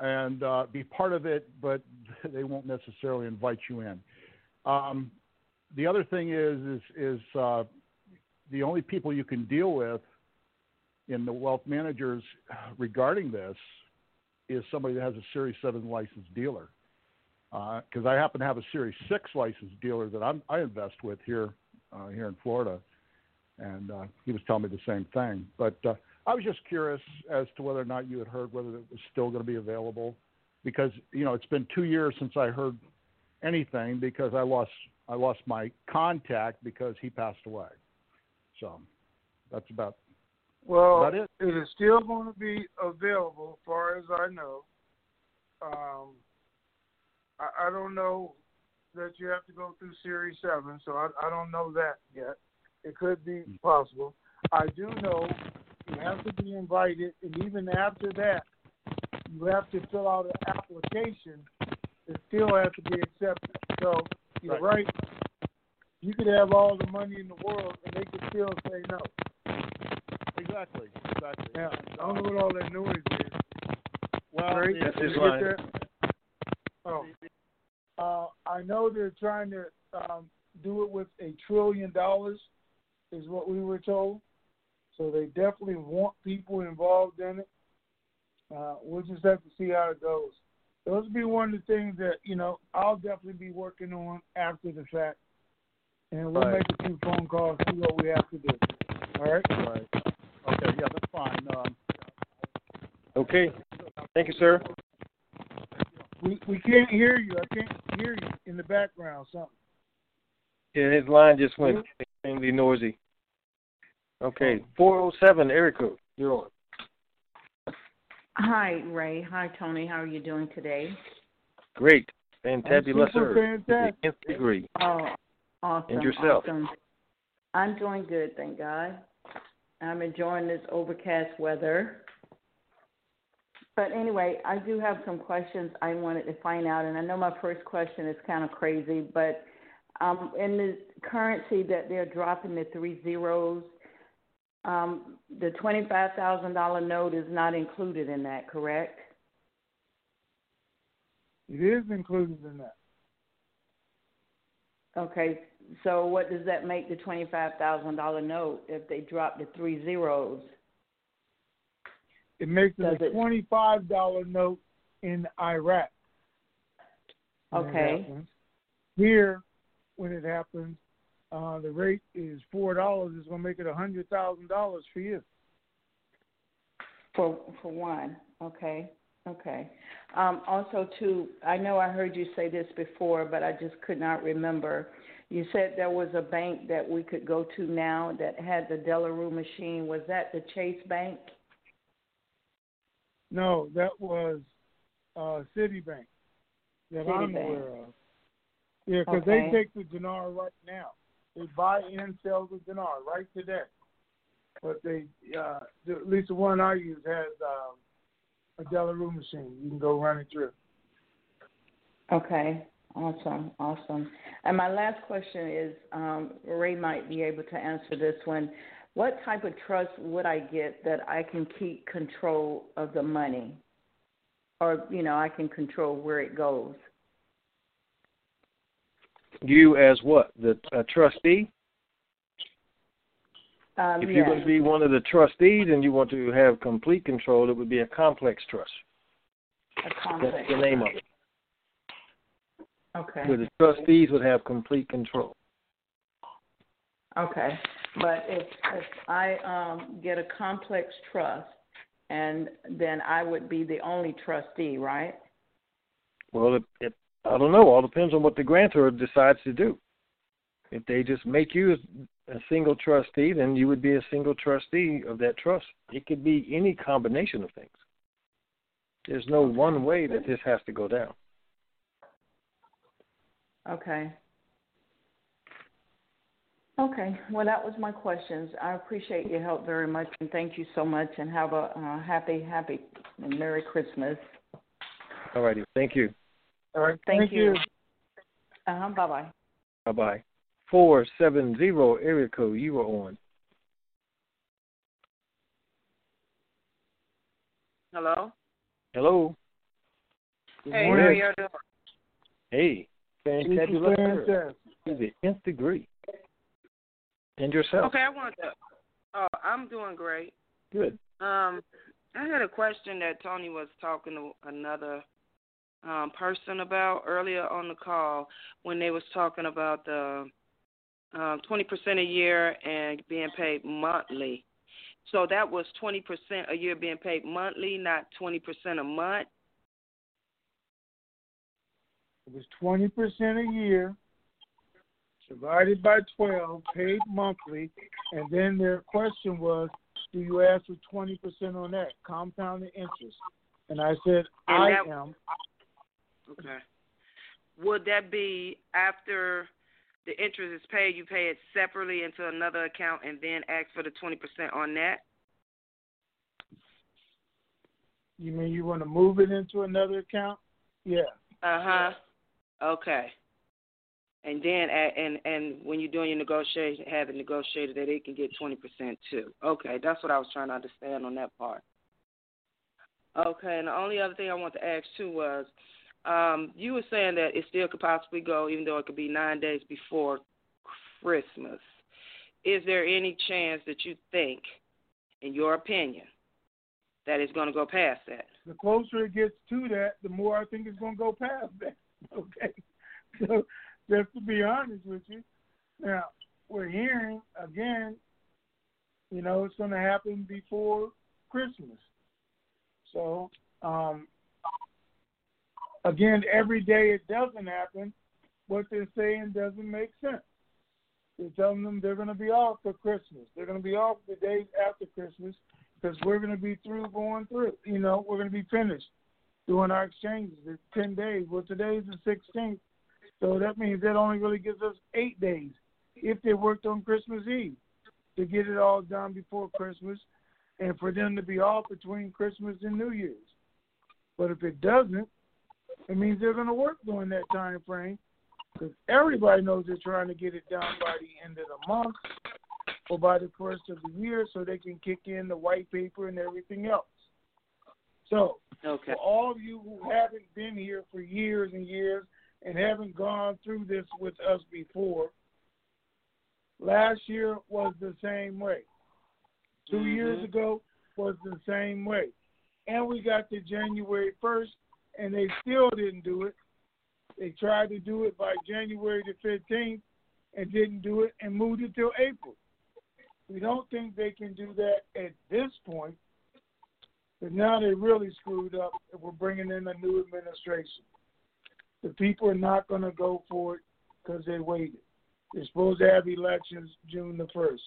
and uh, be part of it, but they won't necessarily invite you in. Um, the other thing is is is uh, the only people you can deal with in the wealth managers regarding this is somebody that has a Series Seven licensed dealer because I happen to have a Series Six licensed dealer that I'm, I invest with here uh, here in Florida, and uh, he was telling me the same thing. But uh, I was just curious as to whether or not you had heard whether it was still going to be available, because you know it's been two years since I heard anything because I lost I lost my contact because he passed away. So that's about Well, about it. it is still going to be available, as far as I know. Um, I, I don't know that you have to go through Series 7, so I, I don't know that yet. It could be hmm. possible. I do know you have to be invited, and even after that, you have to fill out an application. It still has to be accepted. So you're right. You could have all the money in the world, and they could still say no. Exactly. Exactly. Yeah, I don't know what all that noise is. Well, Great. the- Did you his get line. that? Oh. Uh, I know they're trying to um, do it with a trillion dollars, is what we were told. So they definitely want people involved in it. Uh, we'll just have to see how it goes. Those will be one of the things that you know I'll definitely be working on after the fact, and we'll Right. make a few phone calls, see what we have to do. All right. Right. Okay. Yeah, that's fine. Um, Okay. Thank you, sir. We we can't hear you. I can't hear you in the background. Something. Yeah, his line just went extremely noisy. Okay, 407 area code. You're on. Hi, Ray. Hi, Tony. How are you doing today? Great. Fantabulous. super sir. fantastic. Nth degree. Oh, awesome. And yourself? Awesome. I'm doing good, thank God. I'm enjoying this overcast weather. But anyway, I do have some questions I wanted to find out, and I know my first question is kind of crazy, but um, in the currency that they're dropping the three zeros, um, the twenty-five thousand dollar note is not included in that, correct? It is included in that. Okay, so what does that make the twenty-five thousand dollar note if they drop the three zeros? It makes it a twenty-five dollar note in Iraq. Okay. Here, when it happens, uh, the rate is four dollars. It's going to make it a hundred thousand dollars for you. For for one, okay, okay. Um, also, too, I know I heard you say this before, but I just could not remember. You said there was a bank that we could go to now that had the De La Rue machine. Was that the Chase Bank? No, that was uh, Citibank that I'm aware of. Yeah, because Okay. they take the dinar right now. They buy and sell the dinar right today. But they, uh, at least the one I use has um, a De La Rue machine. You can go run it through. Okay, awesome, awesome. And my last question is, um, Ray might be able to answer this one. What type of trust would I get that I can keep control of the money, or you know, I can control where it goes? You as what? The uh, trustee? Um, if you're going to be one of the trustees and you want to have complete control, it would be a complex trust. a That's complex. the name of it. Okay. Where the trustees would have complete control. Okay, but if if I um get a complex trust, and then I would be the only trustee, right? Well, it, it, I don't know. All depends on what the grantor decides to do. If they just make you a, a single trustee, then you would be a single trustee of that trust. It could be any combination of things. There's no one way that this has to go down. Okay. Okay. Well, that was my questions. I appreciate your help very much, and thank you so much. And have a uh, happy, happy, and Merry Christmas. All righty. Thank you. All right. Thank, you. Uh huh. Bye bye. Bye bye. Four seven zero area code. You are on. Hello. Hello. Good Hey, how morning. y'all doing? Hey. This is Fantabulous. fantastic. To the nth degree. And yourself. Okay, I want to. Oh, I'm doing great. Good. Um, I had a question that Tony was talking to another um, person about earlier on the call when they was talking about the um, 20% a year and being paid monthly. So that was 20% a year being paid monthly, not 20% a month. It was twenty percent a year, divided by twelve, paid monthly, and then their question was, do you ask for twenty percent on that compounded interest? And I said, And I that- am. Okay. Would that be after the interest is paid, you pay it separately into another account and then ask for the 20% on that? You mean you want to move it into another account? Yeah. Uh huh. Okay. And then, and and when you're doing your negotiation, have it negotiated that it can get twenty percent too. Okay, that's what I was trying to understand on that part. Okay, and the only other thing I want to ask too was, um, you were saying that it still could possibly go, even though it could be nine days before Christmas. Is there any chance that you think, in your opinion, that it's going to go past that? The closer it gets to that, the more I think it's going to go past that. Okay, so just to be honest with you, now we're hearing again, you know, it's going to happen before Christmas. So, um, again, every day it doesn't happen, what they're saying doesn't make sense. They're telling them they're going to be off for Christmas. They're going to be off the days after Christmas because we're going to be through going through. You know, we're going to be finished doing our exchanges. It's 10 days. Well, today's the 16th. So that means that only really gives us eight days if they worked on Christmas Eve to get it all done before Christmas and for them to be off between Christmas and New Year's. But if it doesn't, it means they're going to work during that time frame because everybody knows they're trying to get it done by the end of the month or by the first of the year so they can kick in the white paper and everything else. So, okay. for all of you who haven't been here for years and years and haven't gone through this with us before, last year was the same way. 2 Mm-hmm. years ago was the same way. And we got to January 1st, and they still didn't do it. They tried to do it by January the 15th and didn't do it and moved it till April. We don't think they can do that at this point, but now they really screwed up if we're bringing in a new administration. The people are not going to go for it because they waited. They're supposed to have elections June the 1st.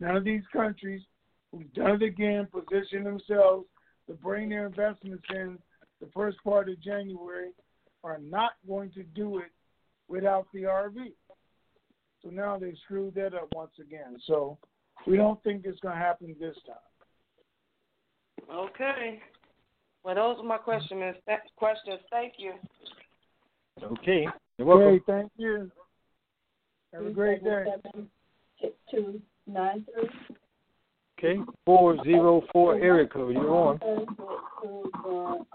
None of these countries who've done it again position themselves to bring their investments in the first part of January are not going to do it without the RV. So now they screwed that up once again. So we don't think it's going to happen this time. Okay. Well, those are my questions. Questions. Thank you. Okay. You're welcome. Okay, thank you. Have a great day. Two nine three. Okay. Four zero four area code. You're on. To the.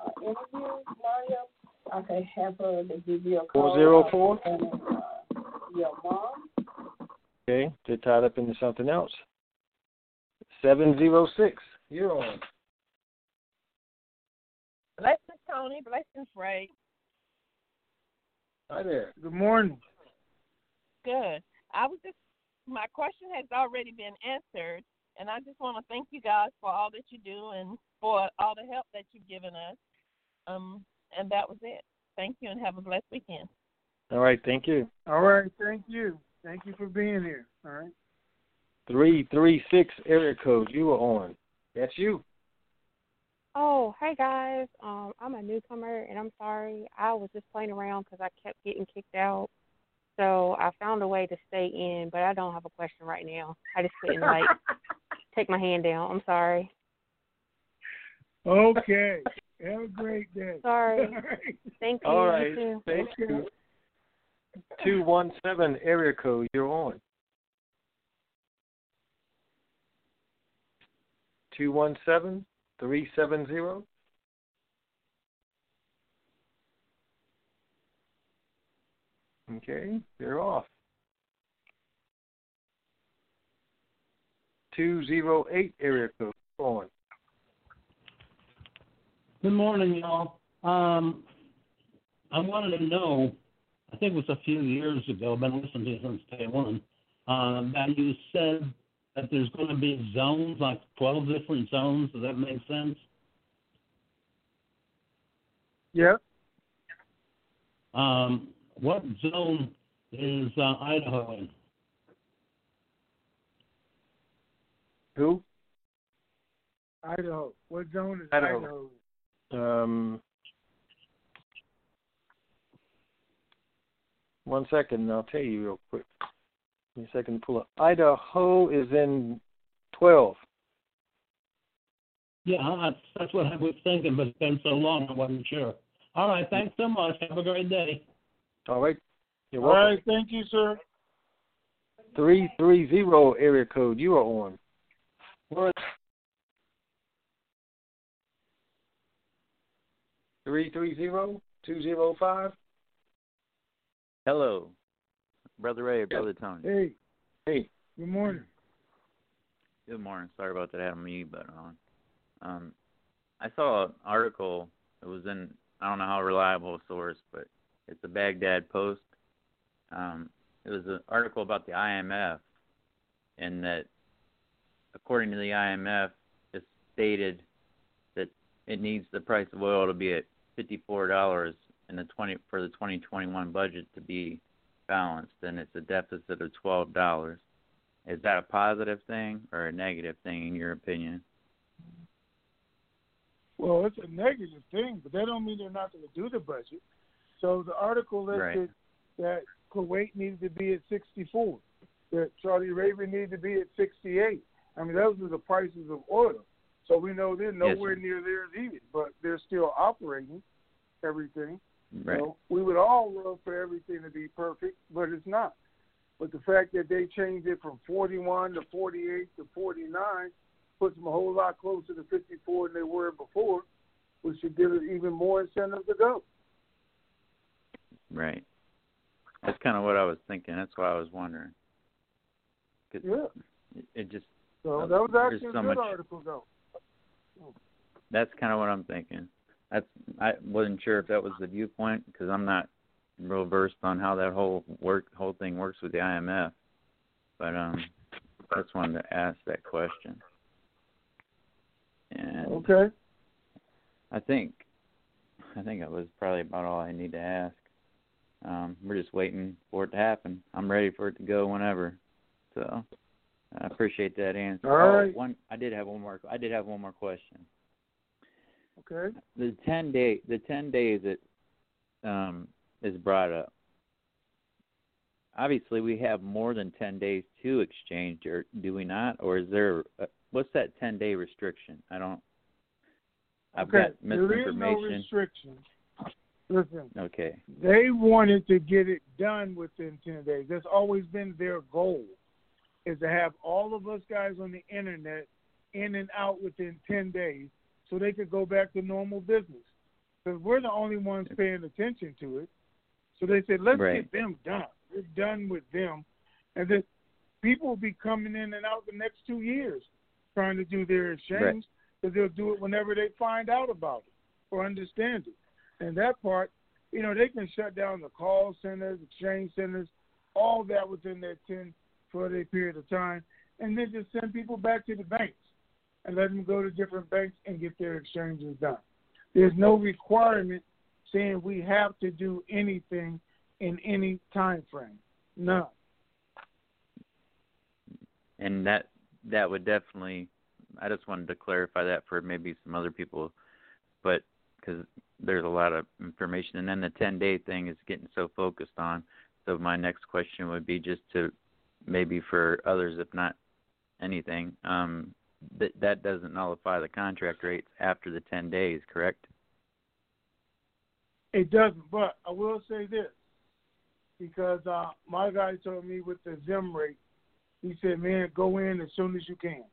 Okay, have her to give you a Four call. zero four. And, uh, your mom. Okay. They're tied up into something else. Seven zero six. You're on. Blessings, Tony. Blessings, Ray. Hi there. Good morning. Good. I was just, my question has already been answered, and I just want to thank you guys for all that you do and for all the help that you've given us. Um, and that was it. Thank you, and have a blessed weekend. All right. Thank you. All right, thank you. Thank you for being here. All right. Three three six area code. You were on. That's you. Oh, hey guys. Um, I'm a newcomer, and I'm sorry. I was just playing around because I kept getting kicked out. So I found a way to stay in, but I don't have a question right now. I just couldn't like take my hand down. I'm sorry. Okay. Have a great day. Sorry. All right. Thank you. All You too. Thank you. Two one seven area code. You're on. Two one seven three seven zero. Okay, they're off. Two zero eight area code. On. Good morning, y'all. Um, I wanted to know, I think it was a few years ago, I've been listening to you since day one, uh, that you said that there's going to be zones, like 12 different zones. Does that make sense? Yeah. Um, what zone is uh, Idaho in? Who? Idaho. What zone is Idaho. Idaho? Um, one second, and I'll tell you real quick. Give me a second to pull up. Idaho is in 12. Yeah, that's, that's what I was thinking, but it's been so long I wasn't sure. All right, thanks so much. Have a great day. All right. You're welcome. right, thank you, sir. 330 area code. You are on. Where 330? two zero five. Hello, brother Ray, brother Tony. Hey. Hey. Good morning. Good morning. Sorry about that. I had my mute button on. Um, I saw an article. It was in I don't know how reliable a source, but it's a Baghdad Post. Um, it was an article about the IMF, and that according to the IMF, it's stated that it needs the price of oil to be at fifty-four dollars in the twenty for the 2021 budget to be balanced, and it's a deficit of twelve dollars. Is that a positive thing or a negative thing in your opinion? Well, it's a negative thing, but that don't mean they're not going to do the budget. So the article listed Right. that Kuwait needed to be at 64, that Saudi Arabia needed to be at 68. I mean, those are the prices of oil. So we know they're nowhere sir. near there either, but they're still operating everything. Right. So we would all love for everything to be perfect, but it's not. But the fact that they changed it from 41 to 48 to 49 puts them a whole lot closer to 54 than they were before, which should give it even more incentive to go. Right. That's kind of what I was thinking. That's why I was wondering. 'Cause Yeah. It, just So that was actually a so good much. article, though. That's kind of what I'm thinking. That's I wasn't sure if that was the viewpoint because I'm not real versed on how that whole work whole thing works with the IMF. But um, I just wanted to ask that question. And Okay. I think I think that was probably about all I need to ask. Um, we're just waiting for it to happen. I'm ready for it to go whenever. So I appreciate that answer. All oh, right. one I did have one more I did have one more question. Okay. The ten day the ten days that um is brought up. Obviously we have more than ten days to exchange or do we not? Or is there a, what's that ten day restriction? I don't I've okay. got There is no misinformation. restriction. Listen, Okay. they wanted to get it done within 10 days. That's always been their goal, is to have all of us guys on the internet in and out within 10 days so they could go back to normal business. Because we're the only ones paying attention to it. So they said, let's Right. get them done. We're done with them. And then people will be coming in and out the next two years trying to do their exchange because they'll do it whenever they find out about it or understand it. And that part, you know, they can shut down the call centers, exchange centers, all that within that 10 for a period of time, and then just send people back to the banks and let them go to different banks and get their exchanges done. There's no requirement saying we have to do anything in any time frame. None. and that that would definitely i just wanted to clarify that for maybe some other people but because there's a lot of information and then the 10 day thing is getting so focused on so my next question would be just to maybe for others if not anything um that that doesn't nullify the contract rates after the 10 days correct It doesn't, but I will say this because uh, my guy told me with the Zim rate, he said, "Man, go in as soon as you can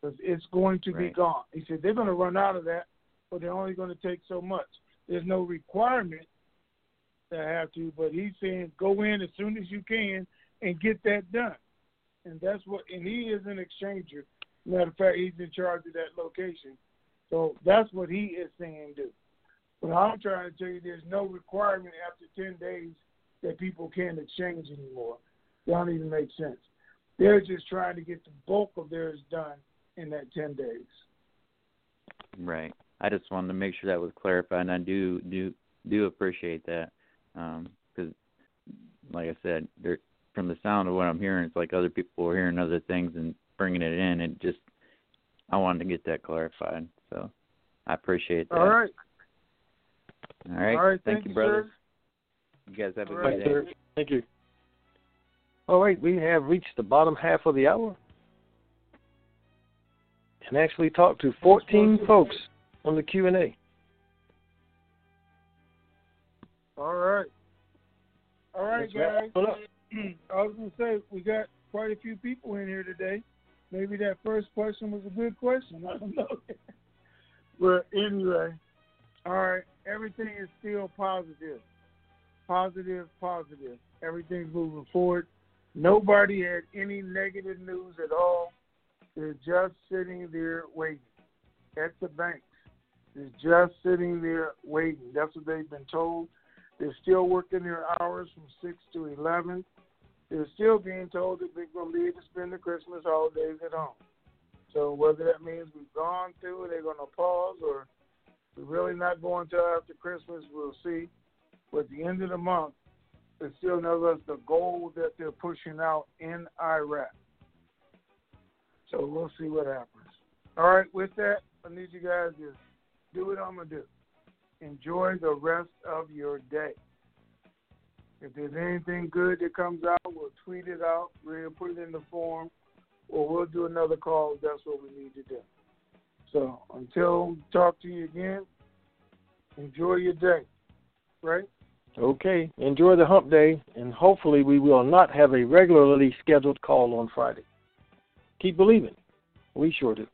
because it's going to be gone." He said they're going to run out of that, but they're only going to take so much. There's no requirement to have to, but he's saying go in as soon as you can and get that done. And that's what, and he is an exchanger. Matter of fact, he's in charge of that location. So that's what he is saying do. But I'm trying to tell you there's no requirement after 10 days that people can't exchange anymore. That don't even make sense. They're just trying to get the bulk of theirs done in that 10 days. Right. I just wanted to make sure that was clarified, and I do do do appreciate that um, because, like I said, there, from the sound of what I'm hearing, it's like other people are hearing other things and bringing it in. It just I wanted to get that clarified, so I appreciate that. All right. All right. All right. Thank, Thank you, you, brother. You guys have a All good right, day. sir. Thank you. All right, we have reached the bottom half of the hour and actually talked to 14 folks on the Q&A. All right. All right, Let's guys. it up. I was going to say, we got quite a few people in here today. Maybe that first question was a good question. I don't know. but anyway, all right. everything is still positive. Positive, positive. Everything's moving forward. Nobody had any negative news at all. They're just sitting there waiting at the banks. They're just sitting there waiting. That's what they've been told. They're still working their hours from 6 to 11. They're still being told that they're going to be to spend the Christmas holidays at home. So whether that means we've gone through, they're going to pause, or we're really not going till after Christmas, we'll see. But at the end of the month, it still knows the goal that they're pushing out in Iraq. So we'll see what happens. All right, with that, I need you guys to do what I'm going to do. Enjoy the rest of your day. If there's anything good that comes out, we'll tweet it out, we'll put it in the form, or we'll do another call if that's what we need to do. So until we talk to you again, enjoy your day. Right? Okay. Enjoy the hump day, and hopefully we will not have a regularly scheduled call on Friday. Keep believing. We sure do.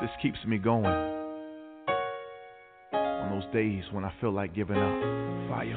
This keeps me going. Those days when I feel like giving up. Fire.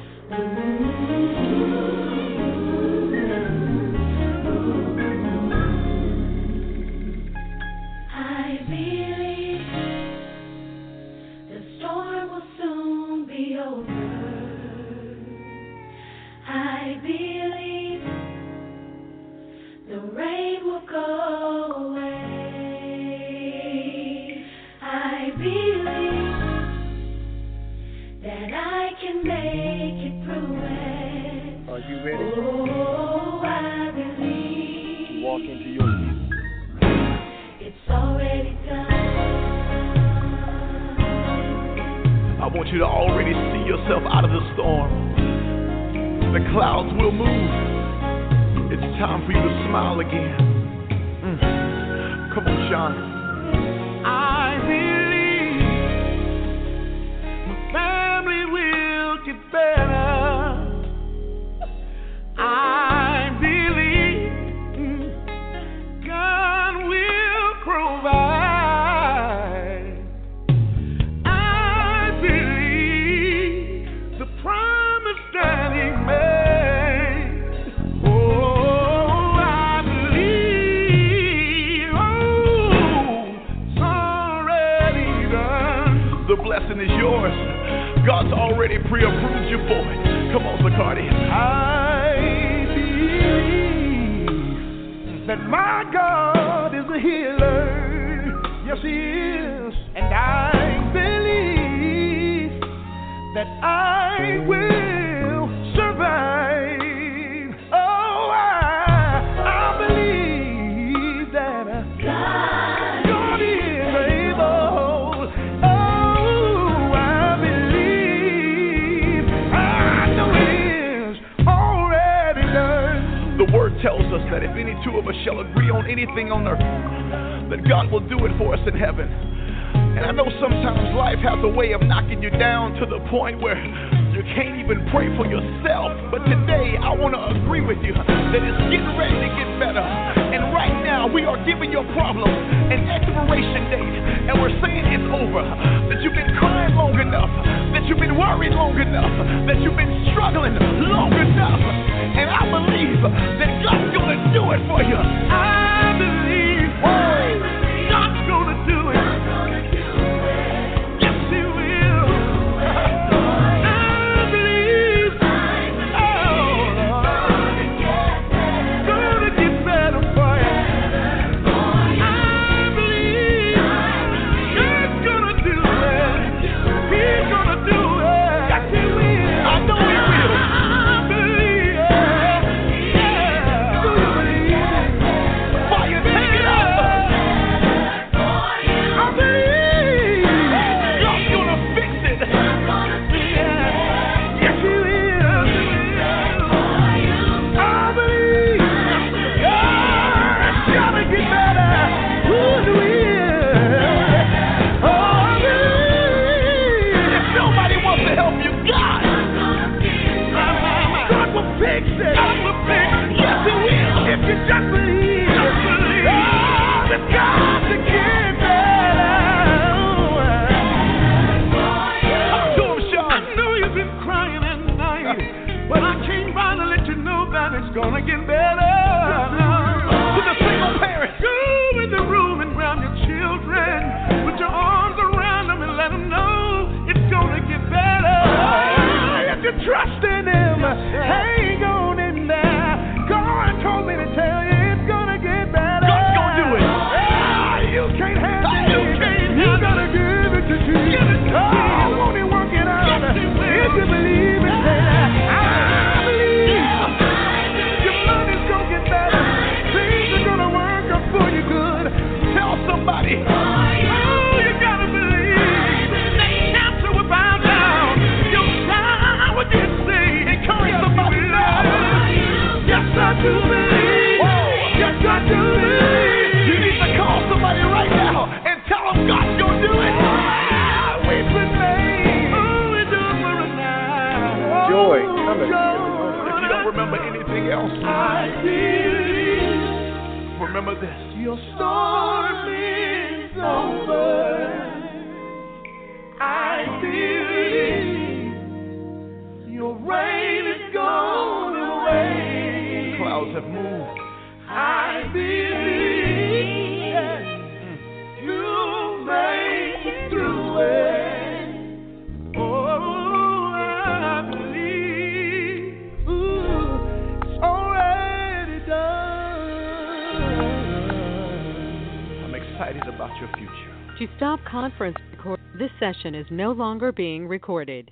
session is no longer being recorded.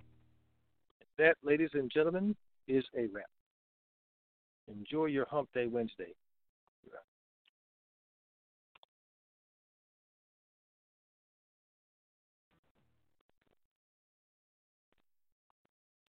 That, ladies and gentlemen, is a wrap. Enjoy your hump day Wednesday.